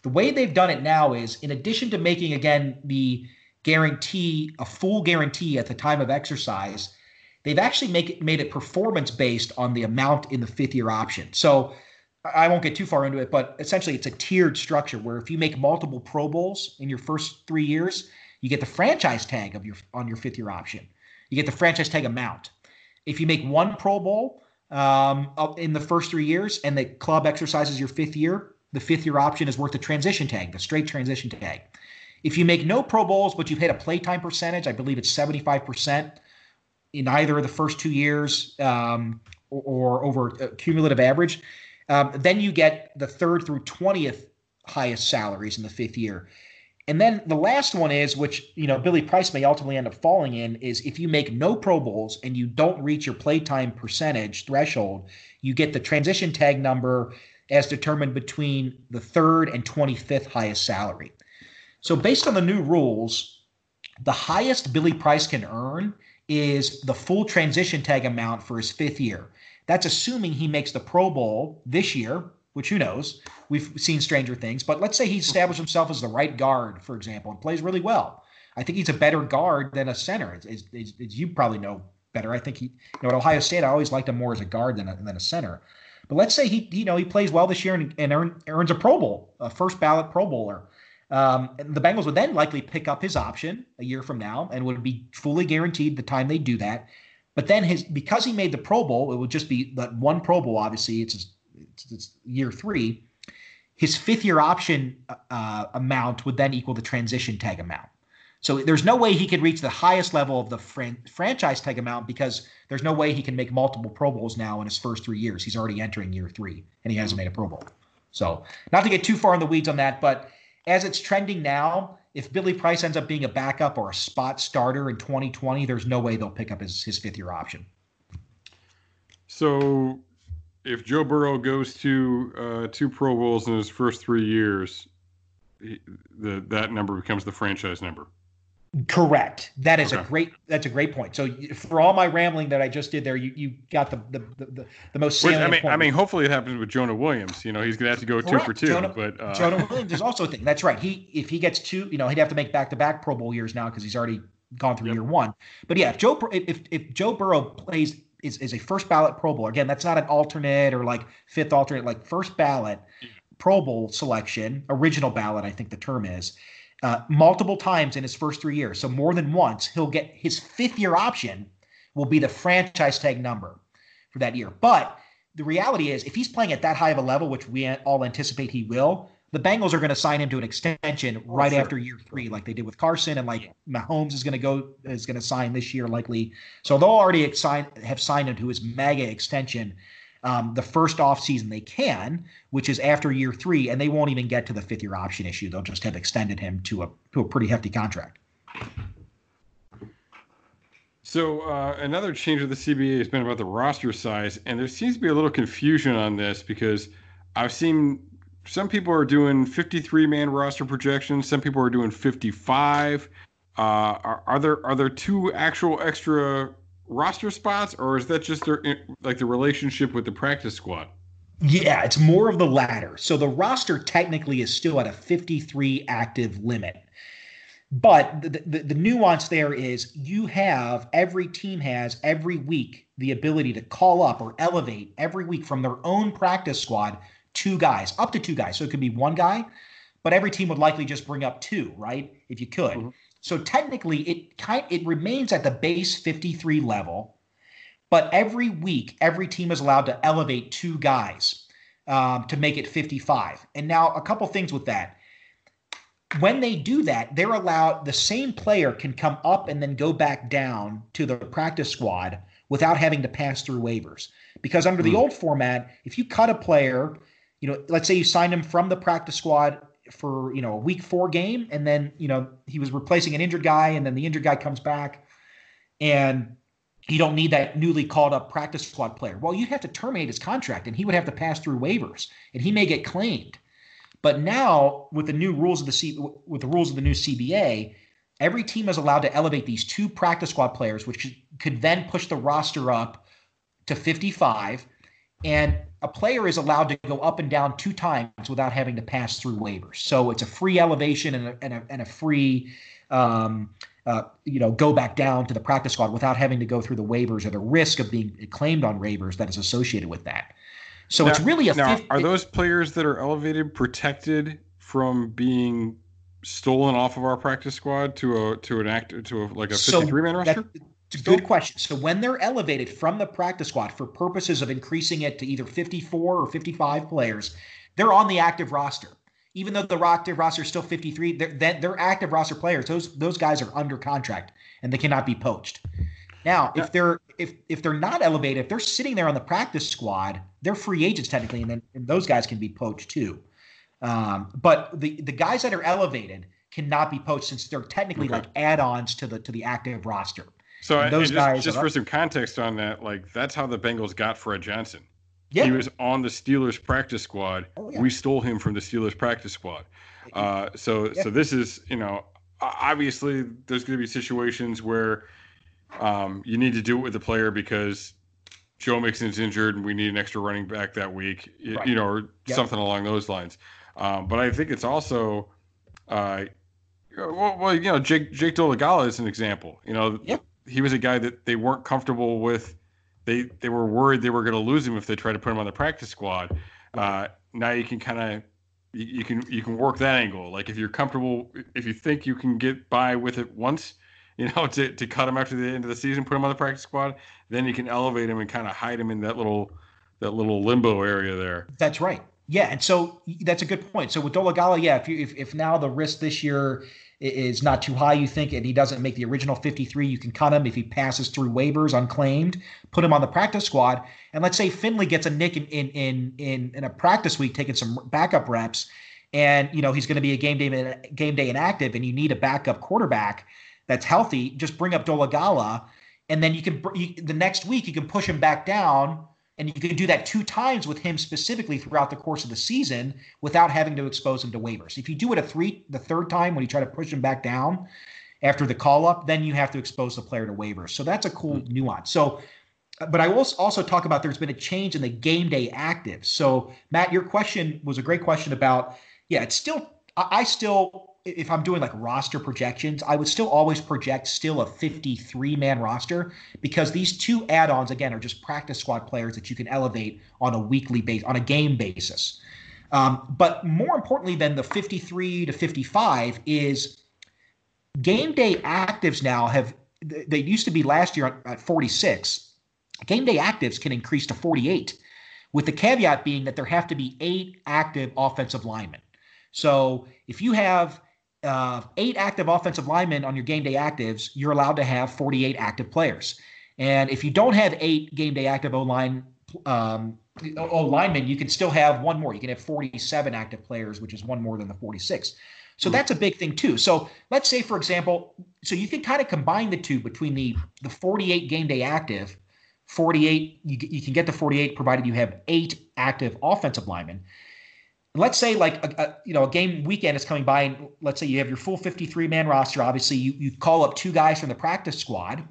The way they've done it now is in addition to making again the guarantee a full guarantee at the time of exercise, they've actually make it, made it performance based on the amount in the fifth year option. So I won't get too far into it, but essentially it's a tiered structure where if you make multiple Pro Bowls in your first three years, you get the franchise tag of your on your fifth year option. You get the franchise tag amount. If you make one Pro Bowl um, in the first three years and the club exercises your fifth year, the fifth year option is worth the transition tag, the straight transition tag. If you make no Pro Bowls, but you've hit a playtime percentage, I believe it's 75% in either of the first two years um, or, or, over a cumulative average, um, then you get the third through 20th highest salaries in the fifth year. And then the last one is, which you know Billy Price may ultimately end up falling in, is if you make no Pro Bowls and you don't reach your playtime percentage threshold, you get the transition tag number as determined between the third and 25th highest salary. So based on the new rules, the highest Billy Price can earn is the full transition tag amount for his fifth year. That's assuming he makes the Pro Bowl this year, which who knows? We've seen stranger things. But let's say he established himself as the right guard, for example, and plays really well. I think he's a better guard than a center, as, as, as you probably know better. I think he, you know, at Ohio State, I always liked him more as a guard than a, than a center. But let's say he, you know, he plays well this year and, and earn, earns a Pro Bowl, a first ballot Pro Bowler. Um, the Bengals would then likely pick up his option a year from now and would be fully guaranteed the time they do that. But then his because he made the Pro Bowl, it would just be that one Pro Bowl. Obviously, it's, it's, it's year three. His fifth year option uh, amount would then equal the transition tag amount. So there's no way he could reach the highest level of the fran- franchise tag amount because there's no way he can make multiple Pro Bowls now in his first three years. He's already entering year three and he hasn't made a Pro Bowl. So not to get too far in the weeds on that, but as it's trending now, if Billy Price ends up being a backup or a spot starter in 2020, there's no way they'll pick up his, his fifth year option. So if Joe Burrow goes to uh, two Pro Bowls in his first three years, he, the, that number becomes the franchise number. Correct. That is okay. a great. That's a great point. So for all my rambling that I just did there, you, you got the the, the, the most salient Which, I mean, point. I mean, hopefully it happens with Jonah Williams. You know, he's gonna have to go Correct. two for two. Jonah, but uh... Jonah Williams is also a thing. That's right. He if he gets two, you know, he'd have to make back to back Pro Bowl years now because he's already gone through yep. year one. But yeah, if Joe if if Joe Burrow plays is, is a first ballot Pro Bowl again, that's not an alternate or like fifth alternate, like first ballot Pro Bowl selection, original ballot, I think the term is uh, multiple times in his first three years. So more than once, he'll get his fifth year option will be the franchise tag number for that year. But the reality is, if he's playing at that high of a level, which we all anticipate he will, the Bengals are going to sign him to an extension oh, right sure. after year three, like they did with Carson, and like Mahomes is going to go is going to sign this year likely. So they'll already sign, have signed him to his mega extension. Um, the first off season they can, which is after year three, and they won't even get to the fifth year option issue. They'll just have extended him to a to a pretty hefty contract. So uh, another change of the CBA has been about the roster size, and there seems to be a little confusion on this because I've seen some people are doing 53 man roster projections, some people are doing 55. Uh, are, are there are there two actual extra roster spots, or is that just their, like the relationship with the practice squad? Yeah, it's more of the latter. So the roster technically is still at a 53 active limit. But the, the, the, nuance there is you have every team has every week the ability to call up or elevate every week from their own practice squad two guys, up to two guys. So it could be one guy, but every team would likely just bring up two, right? If you could. Mm-hmm. So technically, it kind it remains at the base 53 level, but every week, every team is allowed to elevate two guys um, to make it 55. And now, a couple things with that. When they do that, they're allowed the same player can come up and then go back down to the practice squad without having to pass through waivers. Because under mm. the hmm. old format, if you cut a player, you know, let's say you signed him from the practice squad for you know a week four game, and then you know he was replacing an injured guy, and then the injured guy comes back, and you don't need that newly called up practice squad player. Well, you'd have to terminate his contract, and he would have to pass through waivers, and he may get claimed. But now, with the new rules of the C, with the rules of the new CBA, every team is allowed to elevate these two practice squad players, which could then push the roster up to 55. And a player is allowed to go up and down two times without having to pass through waivers. So it's a free elevation and a, and a, and a free, um, uh, you know, go back down to the practice squad without having to go through the waivers or the risk of being claimed on waivers that is associated with that. So now, it's really a. Now, are those players that are elevated protected from being stolen off of our practice squad to a to an act to a like a fifty three man roster? That, good question. So when they're elevated from the practice squad for purposes of increasing it to either 54 or 55 players, they're on the active roster. Even though the active roster is still 53, they're, they're active roster players. Those those guys are under contract and they cannot be poached. Now, if they're if if they're not elevated, if they're sitting there on the practice squad, they're free agents technically, and then and those guys can be poached too. Um, but the the guys that are elevated cannot be poached since they're technically okay. like add-ons to the to the active roster. So and those just, guys just for some context on that, like that's how the Bengals got Fred Johnson. Yeah. He was on the Steelers practice squad. Oh, yeah. We stole him from the Steelers practice squad. Uh, so yeah. so this is you know obviously there's going to be situations where um, you need to do it with the player because Joe Mixon's injured and we need an extra running back that week, right. you know, or yep. something along those lines. Um, but I think it's also, uh, well, well, you know, Jake Jake Dolegala is an example. You know, yep he was a guy that they weren't comfortable with. They they were worried they were going to lose him if they tried to put him on the practice squad. Uh, now you can kind of you, you, can you can work that angle. Like if you're comfortable, if you think you can get by with it once, (laughs) you know, to, to cut him after the end of the season, put him on the practice squad, then you can elevate him and kind of hide him in that little that little limbo area there. That's right. Yeah, and so that's a good point. So with Dolegala, yeah, if you if, if now the risk this year is not too high, you think, and he doesn't make the original 53, you can cut him if he passes through waivers unclaimed, put him on the practice squad. And let's say Finley gets a nick in in in in, a practice week, taking some backup reps, and you know he's going to be a game day game day inactive, and you need a backup quarterback that's healthy. Just bring up Dolegala, and then you can the next week you can push him back down and you can do that two times with him specifically throughout the course of the season without having to expose him to waivers. If you do it a three, the third time when you try to push him back down after the call up, then you have to expose the player to waivers. So that's a cool mm-hmm. nuance. So, but I will also talk about there's been a change in the game day active. So, Matt, your question was a great question about, yeah, it's still, I still if I'm doing like roster projections, I would still always project still a 53 man roster because these two add ons, again, are just practice squad players that you can elevate on a weekly base, on a game basis. Um, but more importantly than the 53 to 55 is game day actives now have, they used to be last year at 46. Game day actives can increase to 48, with the caveat being that there have to be eight active offensive linemen. So if you have uh, eight active offensive linemen on your game day actives, you're allowed to have 48 active players. And if you don't have eight game day active O line um, oh linemen, you can still have one more. You can have 47 active players, which is one more than the 46. So mm-hmm. that's a big thing too. So let's say, for example, so you can kind of combine the two between the the 48 game day active, 48. You, you can get the 48 provided you have eight active offensive linemen. Let's say like a, a, you know a game weekend is coming by, and let's say you have your full 53 man roster. Obviously, you you call up two guys from the practice squad.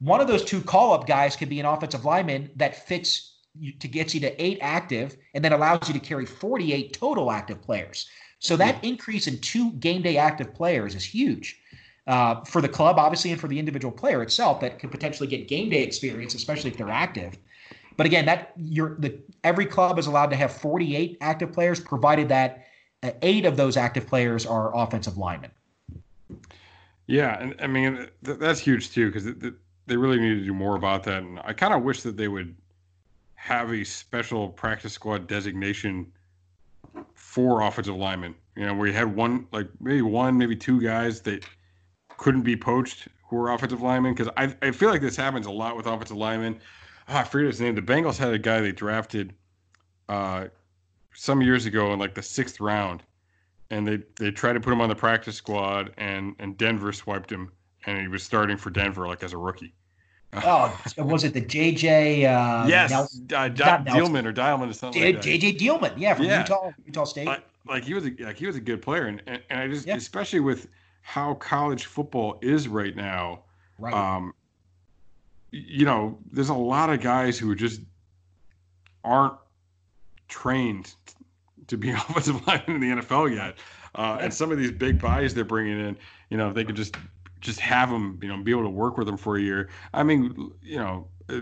One of those two call up guys could be an offensive lineman that fits you, to get you to eight active, and then allows you to carry 48 total active players. So that increase in two game day active players is huge uh, for the club, obviously, and for the individual player itself that could potentially get game day experience, especially if they're active. But again, that you're the every club is allowed to have 48 active players, provided that uh, eight of those active players are offensive linemen. Yeah, and I mean th- that's huge too because th- they really need to do more about that. And I kind of wish that they would have a special practice squad designation for offensive linemen. You know, where you had one, like maybe one, maybe two guys that couldn't be poached who were offensive linemen. Because I, I feel like this happens a lot with offensive linemen. Oh, I forget his name. The Bengals had a guy they drafted uh, some years ago in like the sixth round, and they they tried to put him on the practice squad, and and Denver swiped him, and he was starting for Denver like as a rookie (laughs) oh, was it the JJ? Uh, yes, Nelson, uh, Dielman or Dielman or something. Like JJ Dielman, yeah, from yeah. Utah, Utah State. Like, like, he was a like he was a good player, and and, and I just yeah. especially with how college football is right now. Right. Um, you know, there's a lot of guys who just aren't trained to be (laughs) offensive linemen in the NFL yet. Uh, and some of these big buys they're bringing in, you know, they could just just have them, you know, be able to work with them for a year. I mean, you know, uh,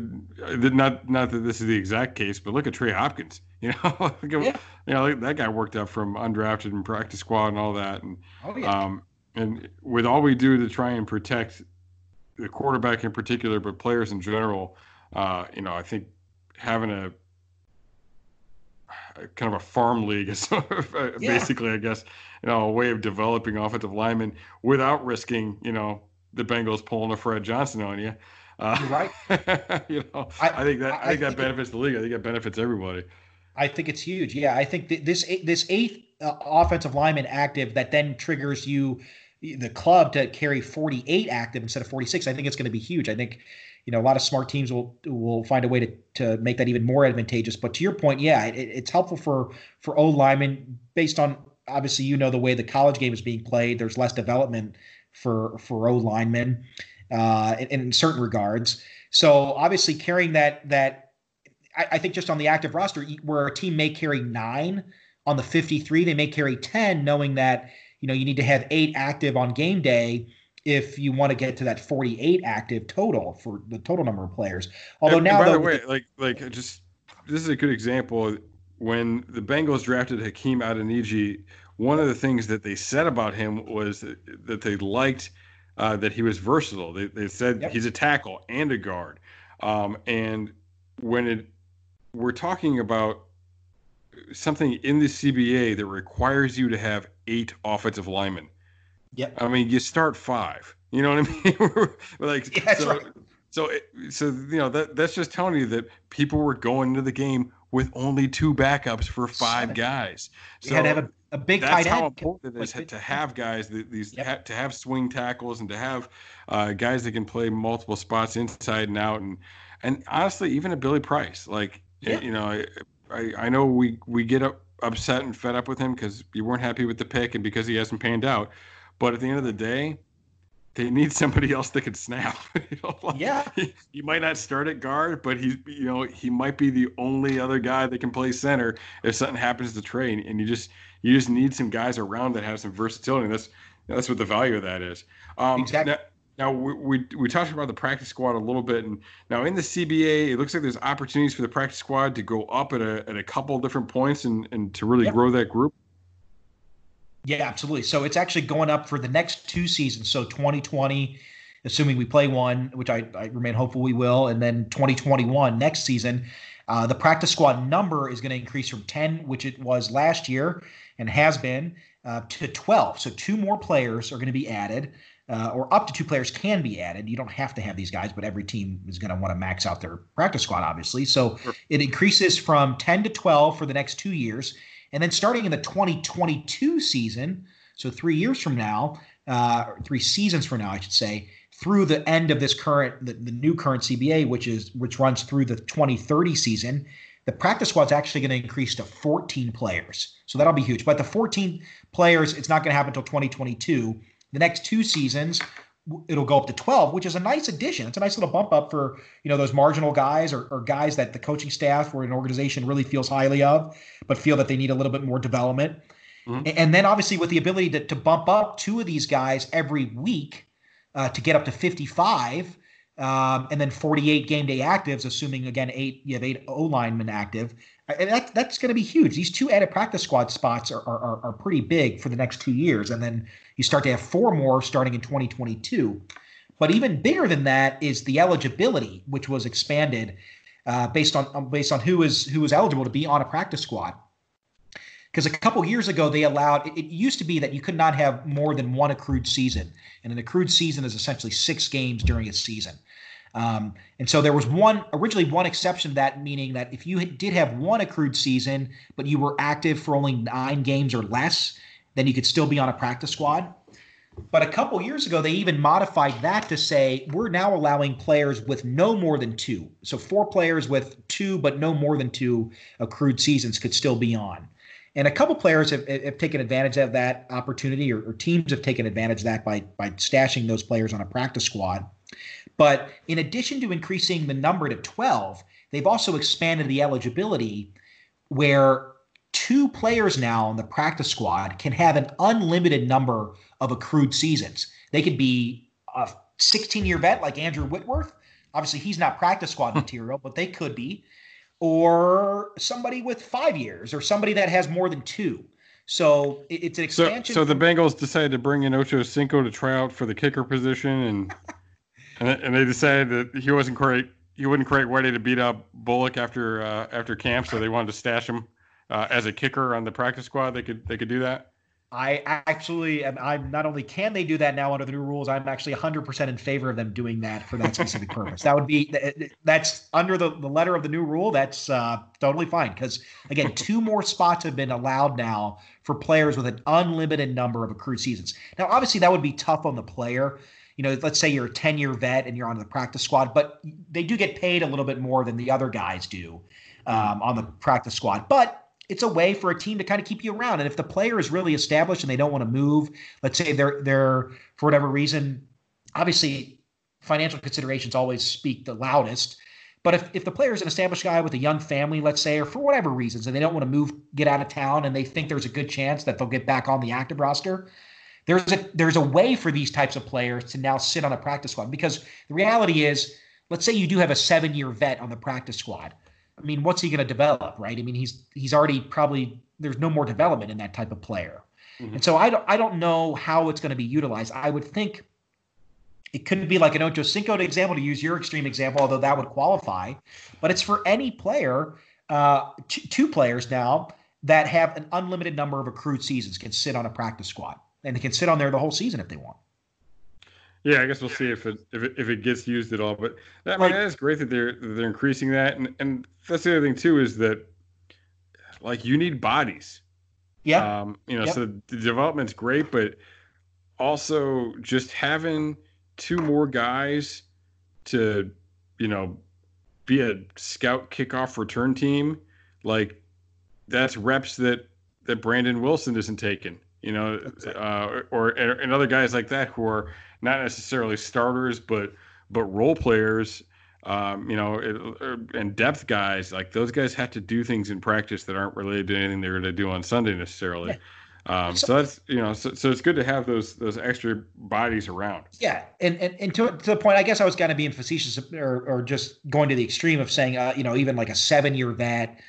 not not that this is the exact case, but look at Trey Hopkins. (laughs) You know, yeah. you know that guy worked out from undrafted and practice squad and all that, and oh, yeah. um, and with all we do to try and protect the quarterback in particular, but players in general, uh, you know, I think having a kind of a farm league is sort (laughs) of, yeah. basically, I guess, you know, a way of developing offensive linemen without risking, you know, the Bengals pulling a Fred Johnson on you. Uh, right. (laughs) you know, I, I, think that I, I think that benefits the league. I think that benefits everybody. I think it's huge. Yeah, I think th- this this eighth uh, offensive lineman active that then triggers you the club to carry 48 active instead of 46. I think it's going to be huge. I think you know a lot of smart teams will will find a way to to make that even more advantageous. But to your point, yeah, it, it's helpful for for O linemen based on obviously you know the way the college game is being played. There's less development for for O linemen uh, in, in certain regards. So obviously carrying that that I, I think just on the active roster where a team may carry nine on the 53, they may carry 10, knowing that you know you need to have eight active on game day if you want to get to that 48 active total for the total number of players. Although and, now, and by though, the way, like like just this is a good example. When the Bengals drafted Hakeem Adeniji, one of the things that they said about him was that they liked uh, that he was versatile. They, they said yep. he's a tackle and a guard. Um, and when it we're talking about something in the CBA that requires you to have eight offensive linemen. Yep. I mean, you start five. You know what I mean? (laughs) like, yeah, so, right. So, so you know that that's just telling you that people were going into the game with only two backups for five guys. So you had to have a, a big that's how important it is to have guys these yep. to have swing tackles and to have uh, guys that can play multiple spots inside and out and and honestly even a Billy Price like yeah. you know I, I know we we get up, upset and fed up with him because you weren't happy with the pick and because he hasn't panned out. But at the end of the day, they need (laughs) somebody else that can snap. (laughs) you know, like, yeah, he, he, might not start at guard, but he's you know he might be the only other guy that can play center if something happens to Trey, and you just you just need some guys around that have some versatility. And that's that's what the value of that is. Um, exactly. Now, now we, we, we talked about the practice squad a little bit, and now in the CBA, it looks like there's opportunities for the practice squad to go up at a at a couple different points and and to really yep. grow that group. Yeah, absolutely. So it's actually going up for the next two seasons. So 2020, assuming we play one, which I, I remain hopeful we will, and then 2021 next season, uh, the practice squad number is going to increase from 10, which it was last year and has been, uh, to 12. So two more players are going to be added. Uh, or up to two players can be added. You don't have to have these guys, but every team is going to want to max out their practice squad, obviously. So sure. it increases from 10 to 12 for the next two years. And then starting in the 2022 season, so three years from now, uh, three seasons from now, I should say, through the end of this current, the, the new current CBA, which is which runs through the 2030 season, the practice squad's actually going to increase to 14 players. So that'll be huge. But the 14 players, it's not going to happen until 2022. The next two seasons, it'll go up to 12, which is a nice addition. It's a nice little bump up for, you know, those marginal guys or, or guys that the coaching staff or an organization really feels highly of, but feel that they need a little bit more development. Mm-hmm. And then obviously with the ability to, to bump up two of these guys every week uh, to get up to 55, um, and then 48 game day actives, assuming again eight you have eight O linemen active. And that, that's going to be huge. These two added practice squad spots are, are, are pretty big for the next two years, and then you start to have four more starting in 2022. But even bigger than that is the eligibility, which was expanded uh, based on based on who is who is eligible to be on a practice squad. Because a couple years ago they allowed it, it used to be that you could not have more than one accrued season, and an accrued season is essentially six games during a season. Um, and so there was one originally one exception to that, meaning that if you did have one accrued season, but you were active for only nine games or less, then you could still be on a practice squad. But a couple years ago, they even modified that to say we're now allowing players with no more than two. So four players with two, but no more than two accrued seasons could still be on. And a couple players have, have taken advantage of that opportunity, or, or teams have taken advantage of that by by stashing those players on a practice squad. But in addition to increasing the number to 12, they've also expanded the eligibility where two players now on the practice squad can have an unlimited number of accrued seasons. They could be a 16 year vet like Andrew Whitworth. Obviously, he's not practice squad hmm. material, but they could be. Or somebody with five years, or somebody that has more than two. So it's an expansion. So, so the Bengals decided to bring in Ocho Cinco to try out for the kicker position, and (laughs) and, and they decided that he wasn't quite he wouldn't quite ready to beat up Bullock after uh, after camp, so they wanted to stash him uh, as a kicker on the practice squad. They could they could do that. I actually am. I'm not only can they do that now under the new rules, I'm actually 100% in favor of them doing that for that specific (laughs) purpose. That would be that's under the, the letter of the new rule. That's uh, totally fine because again, (laughs) two more spots have been allowed now for players with an unlimited number of accrued seasons. Now, obviously, that would be tough on the player you know, let's say you're a 10 year vet and you're on the practice squad, but they do get paid a little bit more than the other guys do um, on the practice squad. But it's a way for a team to kind of keep you around. And if the player is really established and they don't want to move, let's say they're they're for whatever reason, obviously financial considerations always speak the loudest. But if, if the player is an established guy with a young family, let's say, or for whatever reasons, and they don't want to move, get out of town, and they think there's a good chance that they'll get back on the active roster, there's a there's a way for these types of players to now sit on a practice squad because the reality is, let's say you do have a seven year vet on the practice squad. I mean, what's he going to develop, right? I mean, he's he's already probably there's no more development in that type of player, mm-hmm. and so I don't I don't know how it's going to be utilized. I would think it couldn't be like an Ocho Cinco example to use your extreme example, although that would qualify. But it's for any player, uh, t- two players now that have an unlimited number of accrued seasons can sit on a practice squad and they can sit on there the whole season if they want. Yeah, I guess we'll see if it if it, if it gets used at all. But that, I mean, that is great that they're they're increasing that, and and that's the other thing too is that like you need bodies. Yeah. Um, you know, yep. so the development's great, but also just having two more guys to you know be a scout kickoff return team, like that's reps that that Brandon Wilson isn't taking you know, uh, or and other guys like that who are not necessarily starters, but but role players, um, you know, and depth guys. Like those guys have to do things in practice that aren't related to anything they're going to do on Sunday necessarily. Yeah. Um, so, so, that's you know, so, so it's good to have those those extra bodies around. Yeah, and and, and to, to the point, I guess I was kind of being facetious or, or just going to the extreme of saying, uh, you know, even like a seven year vet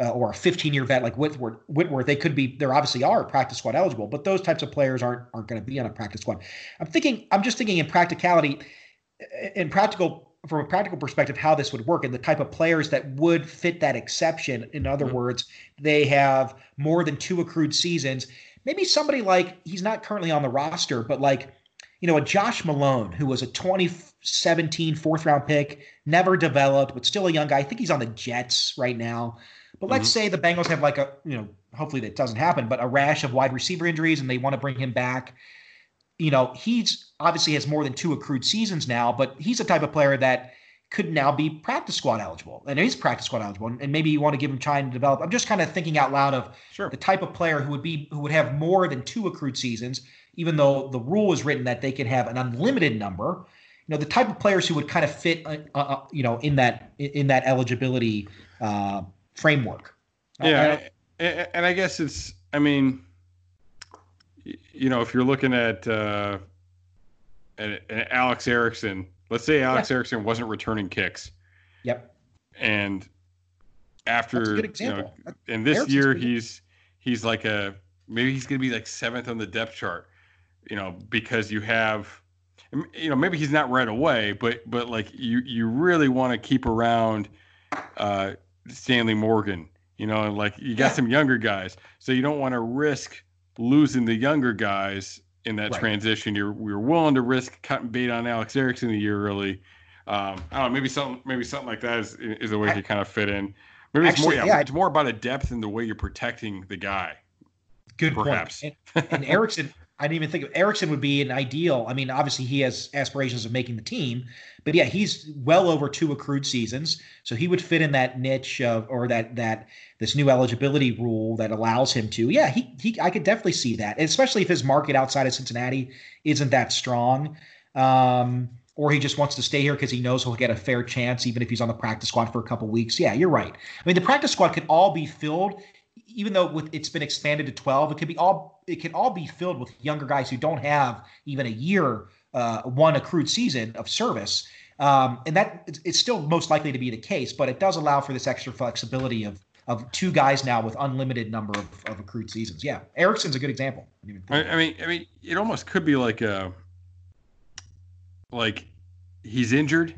uh, or a 15 year vet like Whitworth, Whitworth, they could be, there obviously are practice squad eligible, but those types of players aren't, aren't going to be on a practice squad. I'm thinking, I'm just thinking in practicality, in practical, from a practical perspective, how this would work and the type of players that would fit that exception. In other mm-hmm. words, they have more than two accrued seasons. Maybe somebody like, he's not currently on the roster, but like, you know, a Josh Malone, who was a 2017 fourth round pick, never developed, but still a young guy. I think he's on the Jets right now. But let's mm-hmm. say the Bengals have like a, you know, hopefully that doesn't happen, but a rash of wide receiver injuries and they want to bring him back. You know, he's obviously has more than two accrued seasons now, but he's the type of player that could now be practice squad eligible and he's practice squad eligible and maybe you want to give him time to develop i'm just kind of thinking out loud of sure. the type of player who would be who would have more than two accrued seasons even though the rule is written that they can have an unlimited number you know the type of players who would kind of fit uh, uh you know in that in that eligibility uh, framework yeah and, and i guess it's i mean you know if you're looking at uh alex erickson Let's say Alex yeah. Erickson wasn't returning kicks. Yep. And after you know, and this year he's he's like a maybe he's gonna be like seventh on the depth chart. You know, because you have you know, maybe he's not right away, but but like you you really want to keep around uh Stanley Morgan, you know, and like you got yeah. some younger guys. So you don't want to risk losing the younger guys in that right. transition. You're we are willing to risk cutting bait on Alex Erickson a year early. Um, I don't know, maybe something maybe something like that is is the way I, to kind of fit in. Maybe it's more yeah, yeah, it's more about a depth and the way you're protecting the guy. Good perhaps. point. And, and Erickson, (laughs) I didn't even think of Erickson would be an ideal. I mean, obviously he has aspirations of making the team, but yeah, he's well over two accrued seasons, so he would fit in that niche of or that that this new eligibility rule that allows him to. Yeah, he he I could definitely see that, especially if his market outside of Cincinnati isn't that strong. Um, or he just wants to stay here because he knows he'll get a fair chance, even if he's on the practice squad for a couple weeks. Yeah, you're right. I mean, the practice squad could all be filled even though with, it's been expanded to 12 it could be all it can all be filled with younger guys who don't have even a year uh, one accrued season of service. Um, and that it's still most likely to be the case but it does allow for this extra flexibility of of two guys now with unlimited number of, of accrued seasons. Yeah erickson's a good example. I, I mean i mean it almost could be like a like he's injured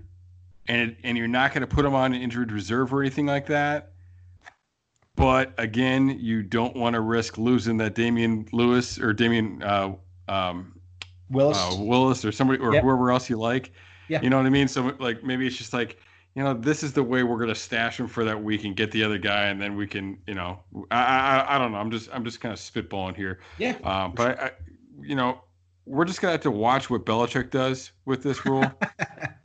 and and you're not going to put him on an injured reserve or anything like that but again, you don't want to risk losing that Damien Lewis or Damion uh, um, Willis, uh, Willis or somebody or yep. whoever else you like. Yeah. You know what I mean? So like maybe it's just like you know this is the way we're gonna stash him for that week and get the other guy, and then we can you know I I, I don't know. I'm just I'm just kind of spitballing here. Yeah. Um, but I, I, you know we're just gonna have to watch what Belichick does with this (laughs) rule,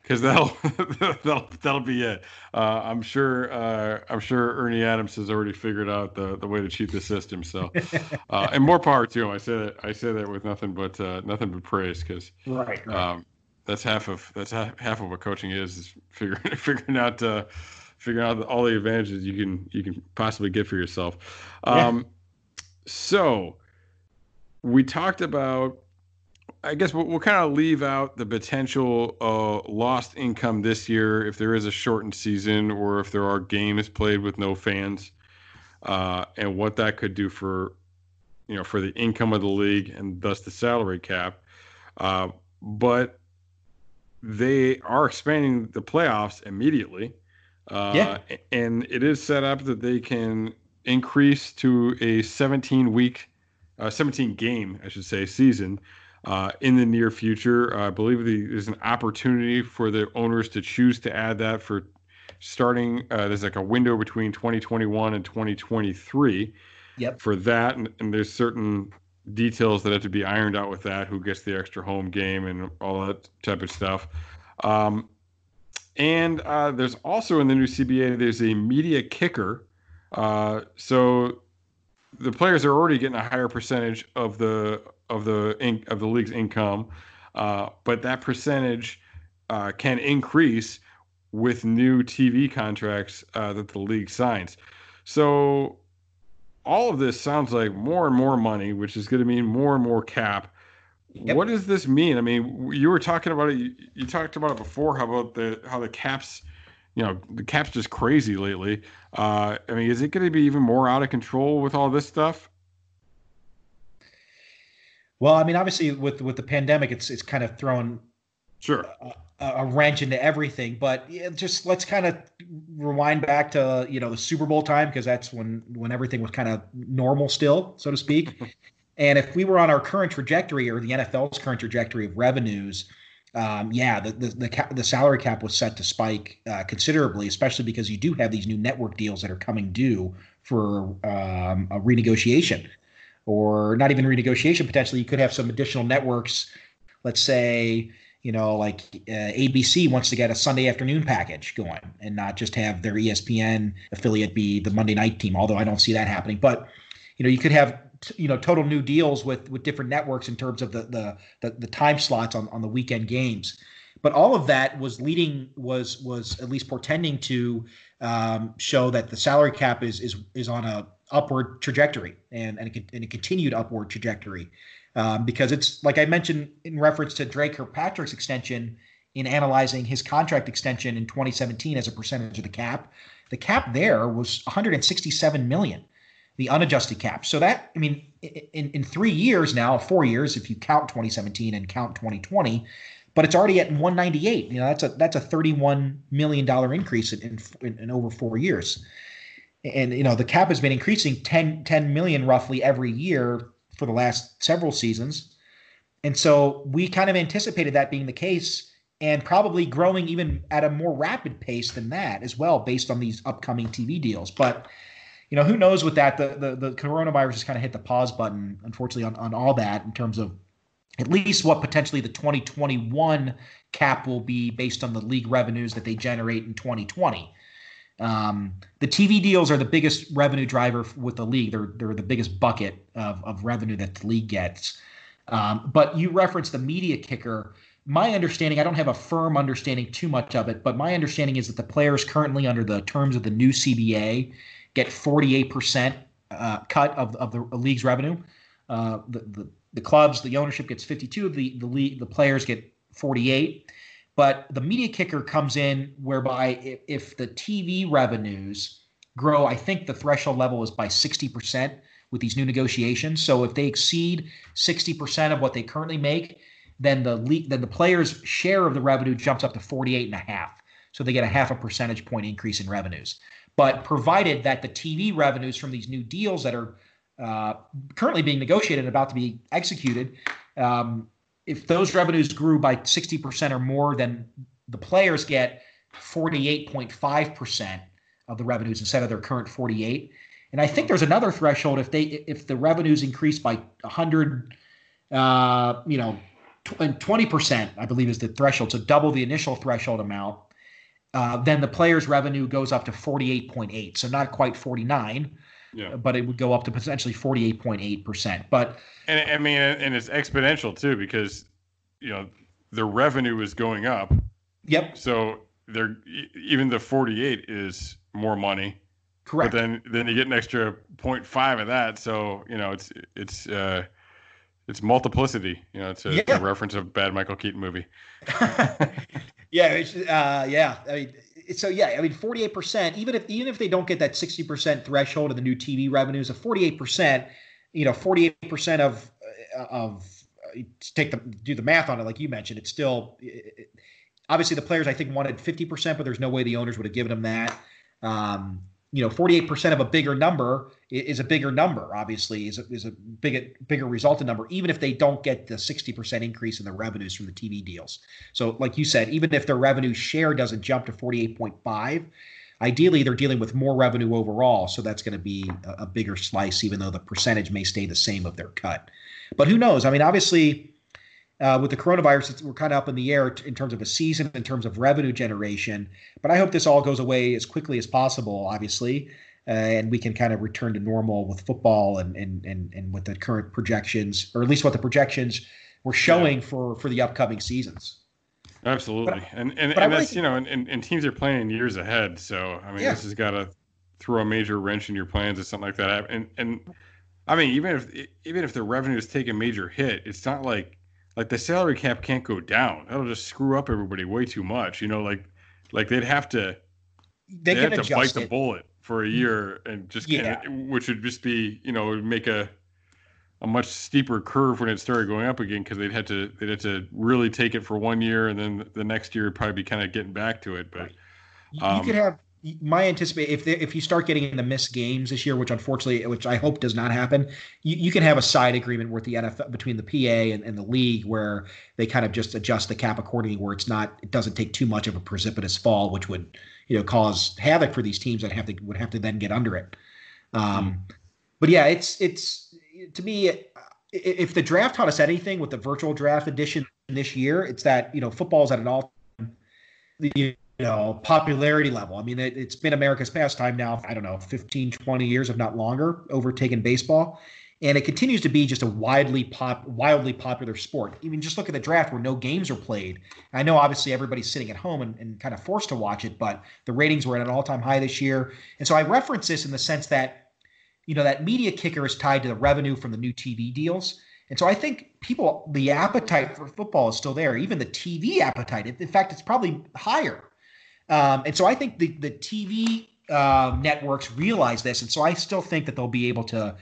because that'll, (laughs) that'll that'll be it. Uh, I'm sure uh, I'm sure Ernie Adams has already figured out the, the way to cheat the system. So, (laughs) uh, and more power to him. I say that I say that with nothing but uh, nothing but praise, because right, right. Um, that's half of that's half, half of what coaching is is figuring figuring out uh, figuring out all the advantages you can you can possibly get for yourself. Um, yeah. So, we talked about I guess we'll, we'll kind of leave out the potential uh, lost income this year if there is a shortened season or if there are games played with no fans, uh, and what that could do for you know for the income of the league and thus the salary cap. Uh, but they are expanding the playoffs immediately. Uh, yeah. And it is set up that they can increase to a 17 week, uh, 17 game, I should say, season uh, in the near future. Uh, I believe there's an opportunity for the owners to choose to add that for starting. Uh, there's like a window between 2021 and 2023 yep. for that. And, and, there's certain details that have to be ironed out with that who gets the extra home game and all that type of stuff. Um, and uh, there's also in the new CBA, there's a media kicker. Uh, so the players are already getting a higher percentage of the of the in, of the league's income, uh, but that percentage uh, can increase with new TV contracts uh, that the league signs. So all of this sounds like more and more money, which is going to mean more and more cap. Yep. What does this mean? I mean, you were talking about it. You, you talked about it before. How about the how the caps? You know, the cap's just crazy lately. Uh, I mean, is it going to be even more out of control with all this stuff? Well, I mean, obviously with with the pandemic, it's it's kind of thrown sure a, a wrench into everything. But just let's kind of rewind back to you know the Super Bowl time because that's when when everything was kind of normal still, so to speak. (laughs) And if we were on our current trajectory or the NFL's current trajectory of revenues, um, yeah, the the the, cap, the, salary cap was set to spike uh, considerably, especially because you do have these new network deals that are coming due for um, a renegotiation, or not even renegotiation. Potentially, you could have some additional networks. Let's say, you know, like uh, ABC wants to get a Sunday afternoon package going, and not just have their ESPN affiliate be the Monday night team. Although I don't see that happening, but you know, you could have you know total new deals with with different networks in terms of the the the, the time slots on, on the weekend games but all of that was leading was was at least portending to um, show that the salary cap is is is on a upward trajectory and and a, and a continued upward trajectory um, because it's like I mentioned in reference to Dre Kirkpatrick's extension in analyzing his contract extension in 2017 as a percentage of the cap the cap there was 167 million the unadjusted cap. So that, I mean, in, in three years now, four years, if you count 2017 and count 2020, but it's already at 198. You know, that's a that's a 31 million dollar increase in, in, in over four years. And you know, the cap has been increasing 10 10 million roughly every year for the last several seasons. And so we kind of anticipated that being the case and probably growing even at a more rapid pace than that as well based on these upcoming TV deals. But you know, who knows with that? The, the, the coronavirus has kind of hit the pause button, unfortunately, on, on all that in terms of at least what potentially the 2021 cap will be based on the league revenues that they generate in 2020. Um, the TV deals are the biggest revenue driver with the league. They're they're the biggest bucket of, of revenue that the league gets. Um, but you referenced the media kicker. My understanding, I don't have a firm understanding too much of it, but my understanding is that the players currently under the terms of the new CBA get 48% uh, cut of, of the league's revenue. Uh, the, the, the clubs, the ownership gets 52. The the league, the players get 48. But the media kicker comes in whereby if, if the TV revenues grow, I think the threshold level is by 60% with these new negotiations. So if they exceed 60% of what they currently make, then the league, then the players' share of the revenue jumps up to 48 and a half. So they get a half a percentage point increase in revenues. But provided that the TV revenues from these new deals that are uh, currently being negotiated and about to be executed, um, if those revenues grew by 60% or more, then the players get 48.5% of the revenues instead of their current 48. And I think there's another threshold if they if the revenues increase by 100, uh, you know, and 20%, I believe is the threshold. So double the initial threshold amount. Uh, then the player's revenue goes up to 48.8. So not quite 49, yeah. but it would go up to potentially 48.8%. But and I mean, and it's exponential too because you know the revenue is going up. Yep. So they're even the 48 is more money. Correct. But then then you get an extra 0.5 of that. So you know it's it's uh, it's multiplicity. You know, it's a, yeah. a reference of bad Michael Keaton movie. (laughs) Yeah, uh, yeah. I mean, so yeah, I mean, forty-eight percent. Even if even if they don't get that sixty percent threshold of the new TV revenues, a forty-eight percent, you know, forty-eight percent of uh, of uh, take the do the math on it, like you mentioned, it's still it, obviously the players I think wanted fifty percent, but there's no way the owners would have given them that. Um, you know, 48% of a bigger number is a bigger number, obviously, is a, is a big, bigger resultant number, even if they don't get the 60% increase in the revenues from the TV deals. So, like you said, even if their revenue share doesn't jump to 48.5, ideally they're dealing with more revenue overall. So that's going to be a, a bigger slice, even though the percentage may stay the same of their cut. But who knows? I mean, obviously, uh, with the coronavirus, we're kind of up in the air in terms of a season, in terms of revenue generation. But I hope this all goes away as quickly as possible, obviously, uh, and we can kind of return to normal with football and and and and with the current projections, or at least what the projections were showing yeah. for for the upcoming seasons. Absolutely, but, and and, and that's think, you know, and, and teams are planning years ahead. So I mean, yeah. this has got to throw a major wrench in your plans or something like that. And and I mean, even if even if the revenues take a major hit, it's not like like the salary cap can't go down. That'll just screw up everybody way too much. You know, like like they'd have to they would have to bite the bullet for a year and just yeah. which would just be you know make a a much steeper curve when it started going up again because they'd had to they'd had to really take it for one year and then the next year would probably be kind of getting back to it. But you, um, you could have my anticipate if they, if you start getting into missed games this year, which unfortunately, which I hope does not happen, you, you can have a side agreement with the NFL between the PA and, and, the league where they kind of just adjust the cap accordingly, where it's not it doesn't take too much of a precipitous fall, which would you know cause havoc for these teams that have to would have to then get under it. Um, mm. But yeah, it's it's to me if the draft taught us anything with the virtual draft edition this year, it's that you know football is at an all you know popularity level. I mean, it, has been America's pastime now. I don't know, 15, 20 years, if not longer, overtaken baseball, and it continues to be just a widely pop, wildly popular sport. Even just look at the draft where no games are played. I know obviously everybody's sitting at home and, and kind of forced to watch it, but the ratings were at an all-time high this year. And so I reference this in the sense that you know that media kicker is tied to the revenue from the new TV deals. And so I think people, the appetite for football is still there, even the TV appetite. In fact, it's probably higher. Um, and so I think the the TV uh, networks realize this, and so I still think that they'll be able to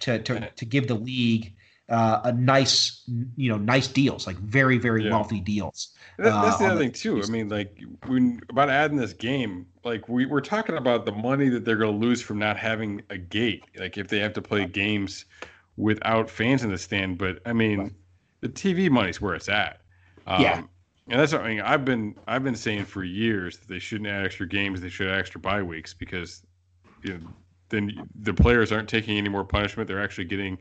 to to, to give the league uh, a nice, you know, nice deals, like very very yeah. wealthy deals. That, that's the uh, other thing too. I mean, like when about adding this game, like we we're talking about the money that they're going to lose from not having a gate. Like if they have to play games without fans in the stand. But I mean, right. the TV money's where it's at. Um, yeah. And that's something I've been I've been saying for years that they shouldn't add extra games. They should add extra bye weeks because you know, then the players aren't taking any more punishment. They're actually getting,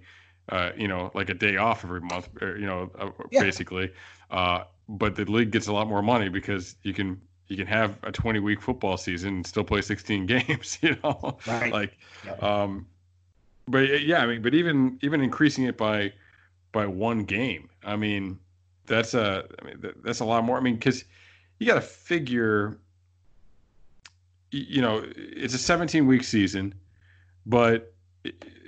uh, you know, like a day off every month, or, you know, uh, yeah. basically. Uh, but the league gets a lot more money because you can you can have a 20 week football season and still play 16 (laughs) games. You know, right. like, yep. um, but yeah, I mean, but even even increasing it by by one game, I mean, that's a I mean that's a lot more. I mean, because you got to figure, you know, it's a 17 week season, but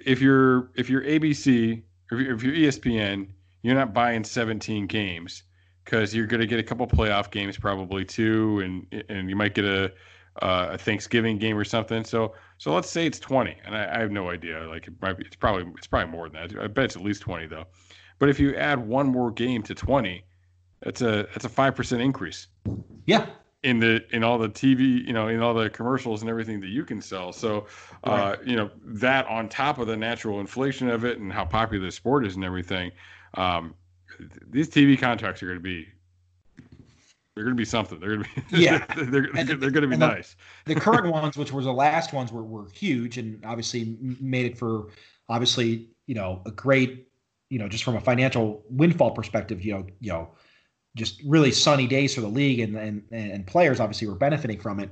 if you're if you're ABC if you're, if you're ESPN, you're not buying 17 games because you're going to get a couple playoff games probably too, and and you might get a uh, a Thanksgiving game or something. So so let's say it's 20, and I, I, have no idea. Like it might be, it's probably it's probably more than that. I bet it's at least 20 though. But if you add one more game to 20, that's a that's a five percent increase. Yeah. In the in all the TV, you know, in all the commercials and everything that you can sell. So, uh, right. you know, that on top of the natural inflation of it and how popular the sport is and everything, um, these TV contracts are going to be they're going to be something. They're going to be (laughs) yeah. (laughs) they're, they're, they're, they're going to be nice. The, the (laughs) current ones, which were the last ones, were were huge and obviously made it for obviously you know a great you know just from a financial windfall perspective you know you know just really sunny days for the league and and and players obviously were benefiting from it.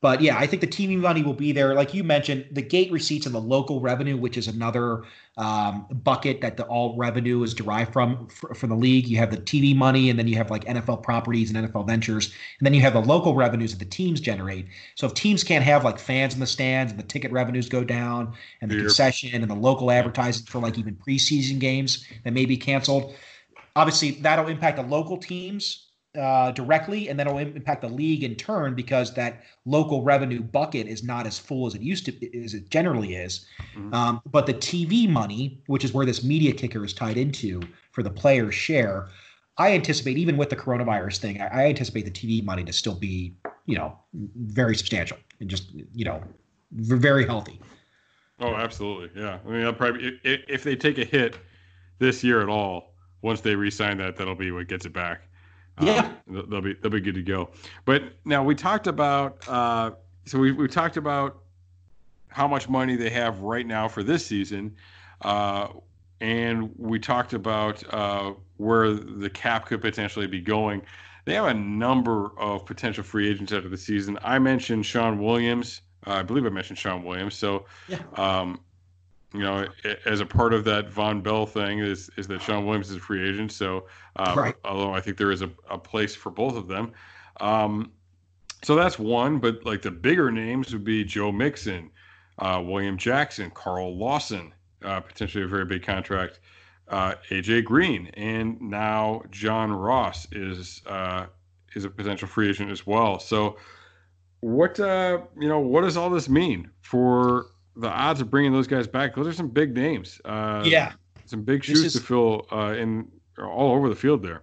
But yeah, I think the TV money will be there. Like you mentioned, the gate receipts and the local revenue, which is another um, bucket that the all revenue is derived from for, from the league. You have the TV money, and then you have like NFL properties and NFL ventures, and then you have the local revenues that the teams generate. So if teams can't have like fans in the stands, and the ticket revenues go down, and the yeah. concession and the local advertising for like even preseason games that may be canceled, obviously that'll impact the local teams uh, directly, and then it'll impact the league in turn because that local revenue bucket is not as full as it used to, as it generally is. Mm-hmm. Um, but the TV money, which is where this media kicker is tied into for the players' share, I anticipate even with the coronavirus thing, I, I anticipate the TV money to still be, you know, very substantial and just, you know, very healthy. Oh, absolutely, yeah. I mean, I'll probably if, if they take a hit this year at all, once they re-sign that, that'll be what gets it back. Yeah, uh, they'll be they'll be good to go. But now we talked about uh, so we we talked about how much money they have right now for this season, uh, and we talked about uh, where the cap could potentially be going. They have a number of potential free agents after the season. I mentioned Shawn Williams. Uh, I believe I mentioned Shawn Williams. So, yeah. um, you know, as a part of that Vonn Bell thing is is that Shawn Williams is a free agent. So, um, right. although I think there is a, a place for both of them. Um, so that's one, but like the bigger names would be Joe Mixon, uh, William Jackson, Carl Lawson, uh, potentially a very big contract, uh, AJ Green, and now John Ross is uh, is a potential free agent as well. So, what uh, you know, what does all this mean for the odds of bringing those guys back, those are some big names. Uh, yeah, some big shoes is, to fill uh, in all over the field there.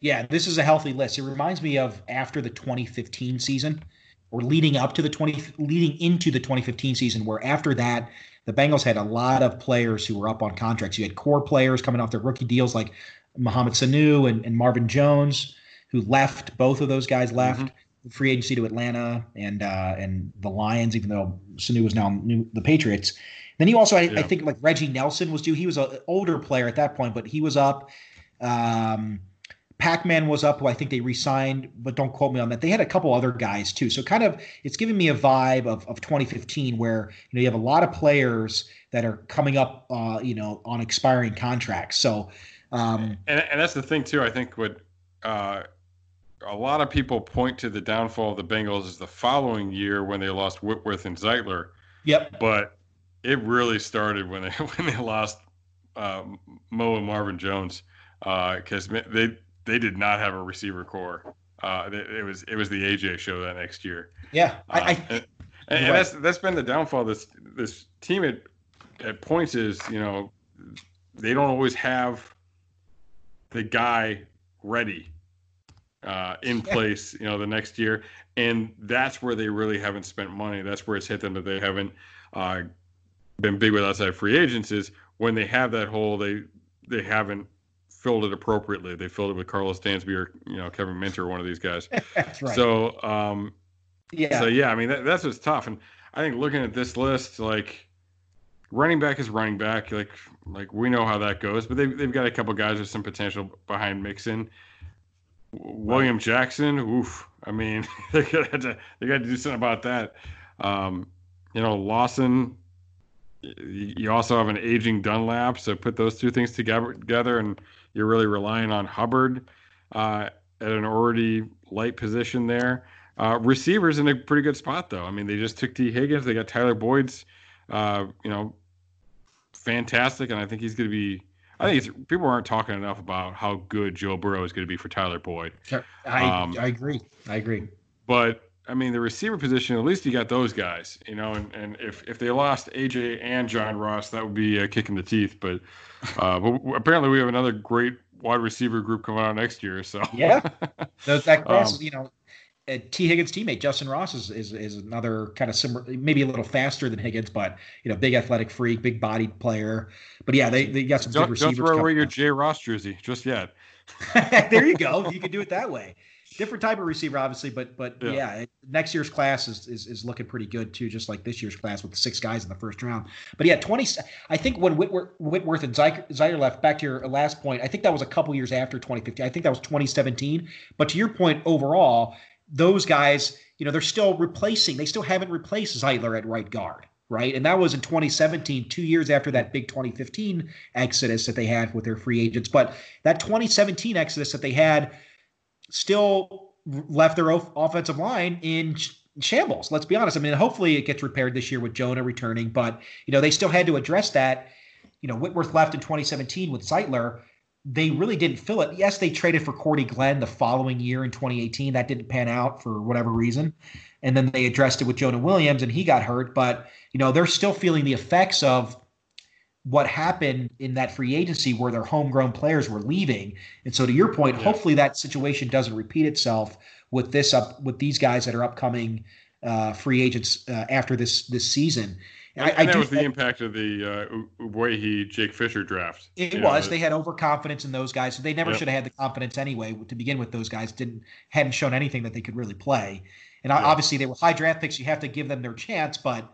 Yeah, this is a healthy list. It reminds me of after the 2015 season or leading up to the 20 leading into the 2015 season where after that the Bengals had a lot of players who were up on contracts. You had core players coming off their rookie deals like Mohamed Sanu and, and Marvin Jones, who left. Both of those guys left. Mm-hmm. Free agency to Atlanta and uh, and the Lions, even though Sanu was now new, the Patriots. Then you also, I, yeah. I, think, like Reggie Nelson was due. He was an older player at that point, but he was up. Um, Pac-Man was up, who I think they re-signed, but don't quote me on that. They had a couple other guys too. So kind of it's giving me a vibe of, of 2015 where you know you have a lot of players that are coming up uh, you know, on expiring contracts. So um and, and that's the thing too, I think what uh a lot of people point to the downfall of the Bengals is the following year when they lost Whitworth and Zeitler. Yep. But it really started when they (laughs) when they lost uh, Mo and Marvin Jones because uh, they they did not have a receiver corps. Uh, it, it, was it was the AJ show that next year. Yeah, I, I uh, and, and, and that's that's been the downfall. This this team at at points is you know they don't always have the guy ready uh, in place. You know the next year, and that's where they really haven't spent money. That's where it's hit them that they haven't uh, been big with outside free agents. Is when they have that hole, they they haven't filled it appropriately. They filled it with Karlos Dansby or you know Kevin Minter, one of these guys. (laughs) that's right. So um, yeah. So yeah, I mean that, that's what's tough. And I think looking at this list, like running back is running back. Like like we know how that goes, but they've they've got a couple guys with some potential behind Mixon. William Jackson, oof. I mean, (laughs) they got to they got to do something about that. Um, you know, Lawson. You also have an aging Dunlap, so put those two things together, together, and you're really relying on Hubbard uh, at an already light position there. Uh, receivers in a pretty good spot though. I mean, they just took Tee Higgins. They got Tyler Boyd's, uh, you know, fantastic, and I think he's going to be. I think it's, people aren't talking enough about how good Joe Burrow is going to be for Tyler Boyd. I um, I agree. I agree. But I mean, the receiver position, at least you got those guys, you know. And, and if, if they lost AJ and John Ross, that would be a kick in the teeth. But uh, but apparently, we have another great wide receiver group coming out next year. So yeah, (laughs) that class, um, you know, uh, Tee Higgins' teammate Justyn Ross is, is is another kind of similar, maybe a little faster than Higgins, but you know, big athletic freak, big bodied player. But yeah, they, they got some don't, good receivers. Don't throw away your J. Ross jersey just yet. (laughs) there you go. (laughs) You can do it that way different type of receiver, obviously, but but yeah, yeah next year's class is, is, is looking pretty good too, just like this year's class with the six guys in the first round. But yeah, twenty. I think when Whitworth, Whitworth and Zeitler left, back to your last point, I think that was a couple years after 2015. I think that was 2017. But to your point, overall, those guys, you know, they're still replacing. They still haven't replaced Zeitler at right guard right? And that was in 2017, two years after that big 2015 exodus that they had with their free agents. But that 2017 exodus that they had still left their offensive line in shambles. Let's be honest. I mean, hopefully it gets repaired this year with Jonah returning, but you know they still had to address that. You know, Whitworth left in 2017 with Zeitler. They really didn't fill it. Yes, they traded for Cordy Glenn the following year in 2018. That didn't pan out for whatever reason. And then they addressed it with Jonah Williams and he got hurt. But, you know, they're still feeling the effects of what happened in that free agency where their homegrown players were leaving. And so to your point, yeah. hopefully that situation doesn't repeat itself with this up with these guys that are upcoming uh, free agents uh, after this this season. And, I, and that was the impact of the uh, he Jake Fisher draft. It was. Know, they had overconfidence in those guys. So they never should have had the confidence anyway to begin with. Those guys didn't hadn't shown anything that they could really play. And yeah. obviously they were high draft picks. You have to give them their chance, but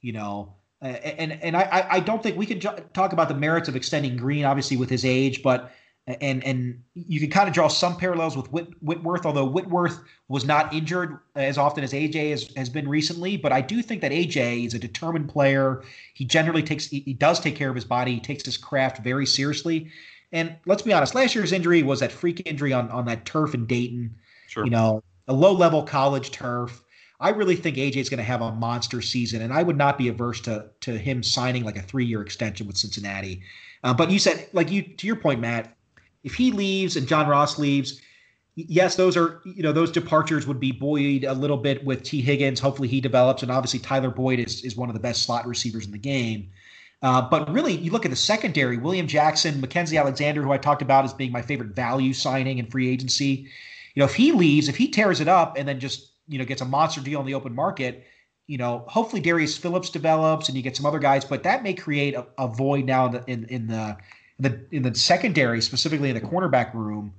you know uh, and and I, I don't think we can talk about the merits of extending Green, obviously with his age, but and and you can kind of draw some parallels with Whit, Whitworth, although Whitworth was not injured as often as AJ has, has been recently. But I do think that AJ is a determined player. He generally takes he, he does take care of his body. He takes his craft very seriously. And let's be honest, last year's injury was that freak injury on on that turf in Dayton. Sure. You know, a low level college turf. I really think AJ is going to have a monster season, and I would not be averse to to him signing like a three year extension with Cincinnati. Uh, but you said, like you to your point, Matt, if he leaves and John Ross leaves, yes, those are you know those departures would be buoyed a little bit with Tee Higgins. Hopefully he develops, and obviously Tyler Boyd is is one of the best slot receivers in the game. Uh, but really, you look at the secondary: William Jackson, Mackensie Alexander, who I talked about as being my favorite value signing in free agency. You know, if he leaves, if he tears it up, and then just you know gets a monster deal in the open market, you know, hopefully Darius Phillips develops and you get some other guys, but that may create a, a void now in the in, in the in the in the secondary, specifically in the cornerback room.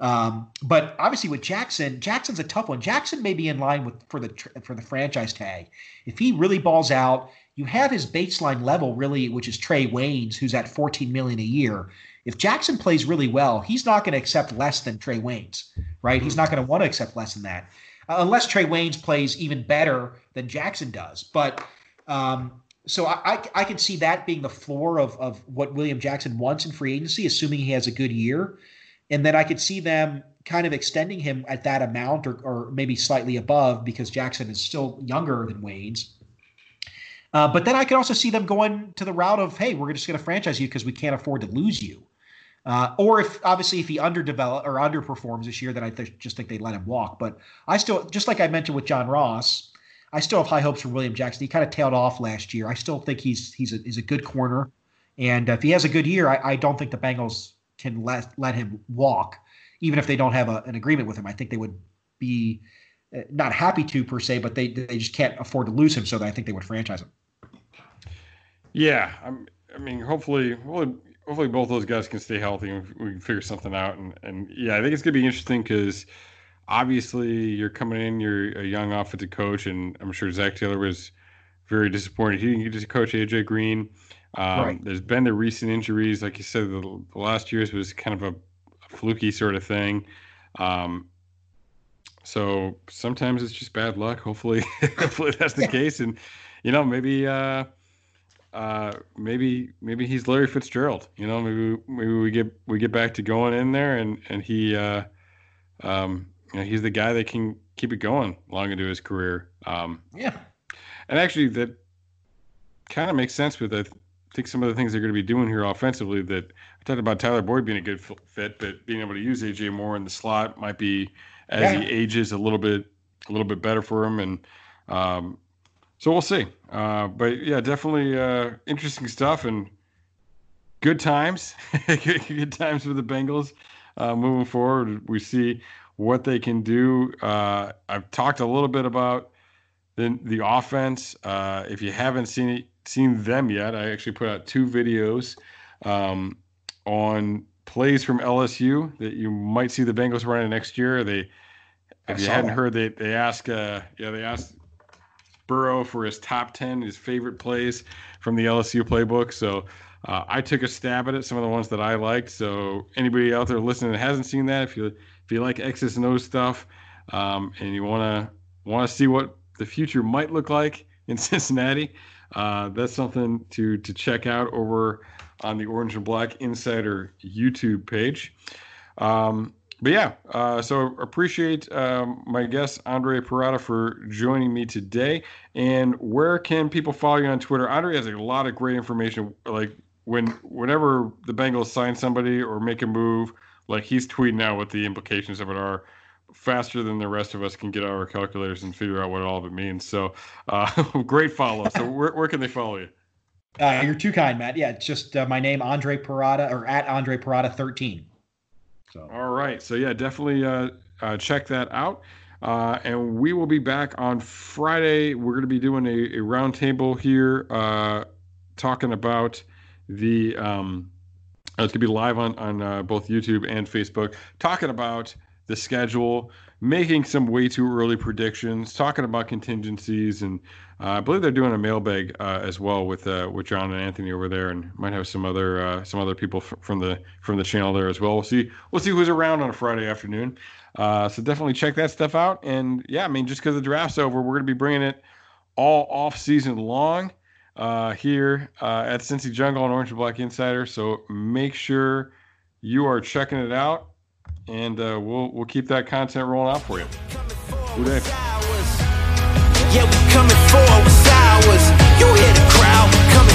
Um, but obviously with Jackson, Jackson's a tough one. Jackson may be in line with for the for the franchise tag. If he really balls out, you have his baseline level really, which is Trae Waynes, who's at 14 million a year. If Jackson plays really well, he's not going to accept less than Trae Waynes, right? He's not going to want to accept less than that, uh, unless Trae Waynes plays even better than Jackson does. But um, so I, I, I can see that being the floor of of what William Jackson wants in free agency, assuming he has a good year, and then I could see them kind of extending him at that amount or, or maybe slightly above because Jackson is still younger than Waynes. Uh, but then I could also see them going to the route of, hey, we're just going to franchise you because we can't afford to lose you. Uh, or if obviously if he underdevelop or underperforms this year, then I th- just think they let him walk. But I still, just like I mentioned with John Ross, I still have high hopes for William Jackson. He kind of tailed off last year. I still think he's he's a, he's a good corner, and if he has a good year, I, I don't think the Bengals can let let him walk, even if they don't have a, an agreement with him. I think they would be uh, not happy to per se, but they they just can't afford to lose him. So I think they would franchise him. Yeah, I'm, I mean, hopefully, hopefully both those guys can stay healthy and we can figure something out. And and yeah, I think it's gonna be interesting because obviously you're coming in, you're a young offensive coach, and I'm sure Zac Taylor was very disappointed. He didn't get to coach AJ Green. Um, right. There's been the recent injuries, like you said, the, the last year's was kind of a, a fluky sort of thing. Um, so sometimes it's just bad luck. Hopefully, (laughs) hopefully that's the yeah. case, and you know maybe. Uh, uh, maybe maybe he's Larry Fitzgerald. You know, maybe maybe we get we get back to going in there, and and he, uh, um, you know, he's the guy that can keep it going long into his career. Um, yeah, and actually that kind of makes sense with I think some of the things they're going to be doing here offensively. That I talked about Tyler Boyd being a good fit, but being able to use AJ more in the slot might be as yeah. he ages a little bit a little bit better for him, and um, so we'll see. Uh, but yeah, definitely uh, interesting stuff and good times. (laughs) good times for the Bengals uh, moving forward. We see what they can do. Uh, I've talked a little bit about the the offense. Uh, if you haven't seen it, seen them yet, I actually put out two videos um, on plays from LSU that you might see the Bengals running next year. They, if you hadn't that. heard, they they ask, uh, yeah, they asked Burrow for his top 10, his favorite plays from the LSU playbook. So uh, I took a stab at it, some of the ones that I liked. So anybody out there listening that hasn't seen that, if you if you like X's and O's stuff, um, and you want to want to see what the future might look like in (laughs) Cincinnati, uh, that's something to to check out over on the Orange and Black Insider YouTube page. Um, but yeah, uh, so appreciate um, my guest Andre Perrotta for joining me today. And where can people follow you on Twitter? Andre has a lot of great information. Like when whenever the Bengals sign somebody or make a move, like he's tweeting out what the implications of it are faster than the rest of us can get out our calculators and figure out what all of it means. So uh, (laughs) great follow. So where, where can they follow you? Uh, you're too kind, Matt. Yeah, it's just uh, my name, Andre Perrotta, or at Andre Perrotta 13. So all right, so yeah, definitely uh, uh, check that out. Uh, and we will be back on Friday. We're going to be doing a, a roundtable here, uh, talking about the. Um, it's going to be live on on uh, both YouTube and Facebook, talking about the schedule, making some way too early predictions, talking about contingencies, and uh, I believe they're doing a mailbag uh, as well with uh, with John and Anthony over there, and might have some other uh, some other people f- from the from the channel there as well. We'll see we'll see who's around on a Friday afternoon. Uh, so definitely check that stuff out. And yeah, I mean, just because the draft's over, we're going to be bringing it all off season long uh, here uh, at Cincy Jungle and Orange and Black Insider. So make sure you are checking it out, and uh, we'll we'll keep that content rolling out for you. Good day. Yeah, we coming. You hear the crowd coming.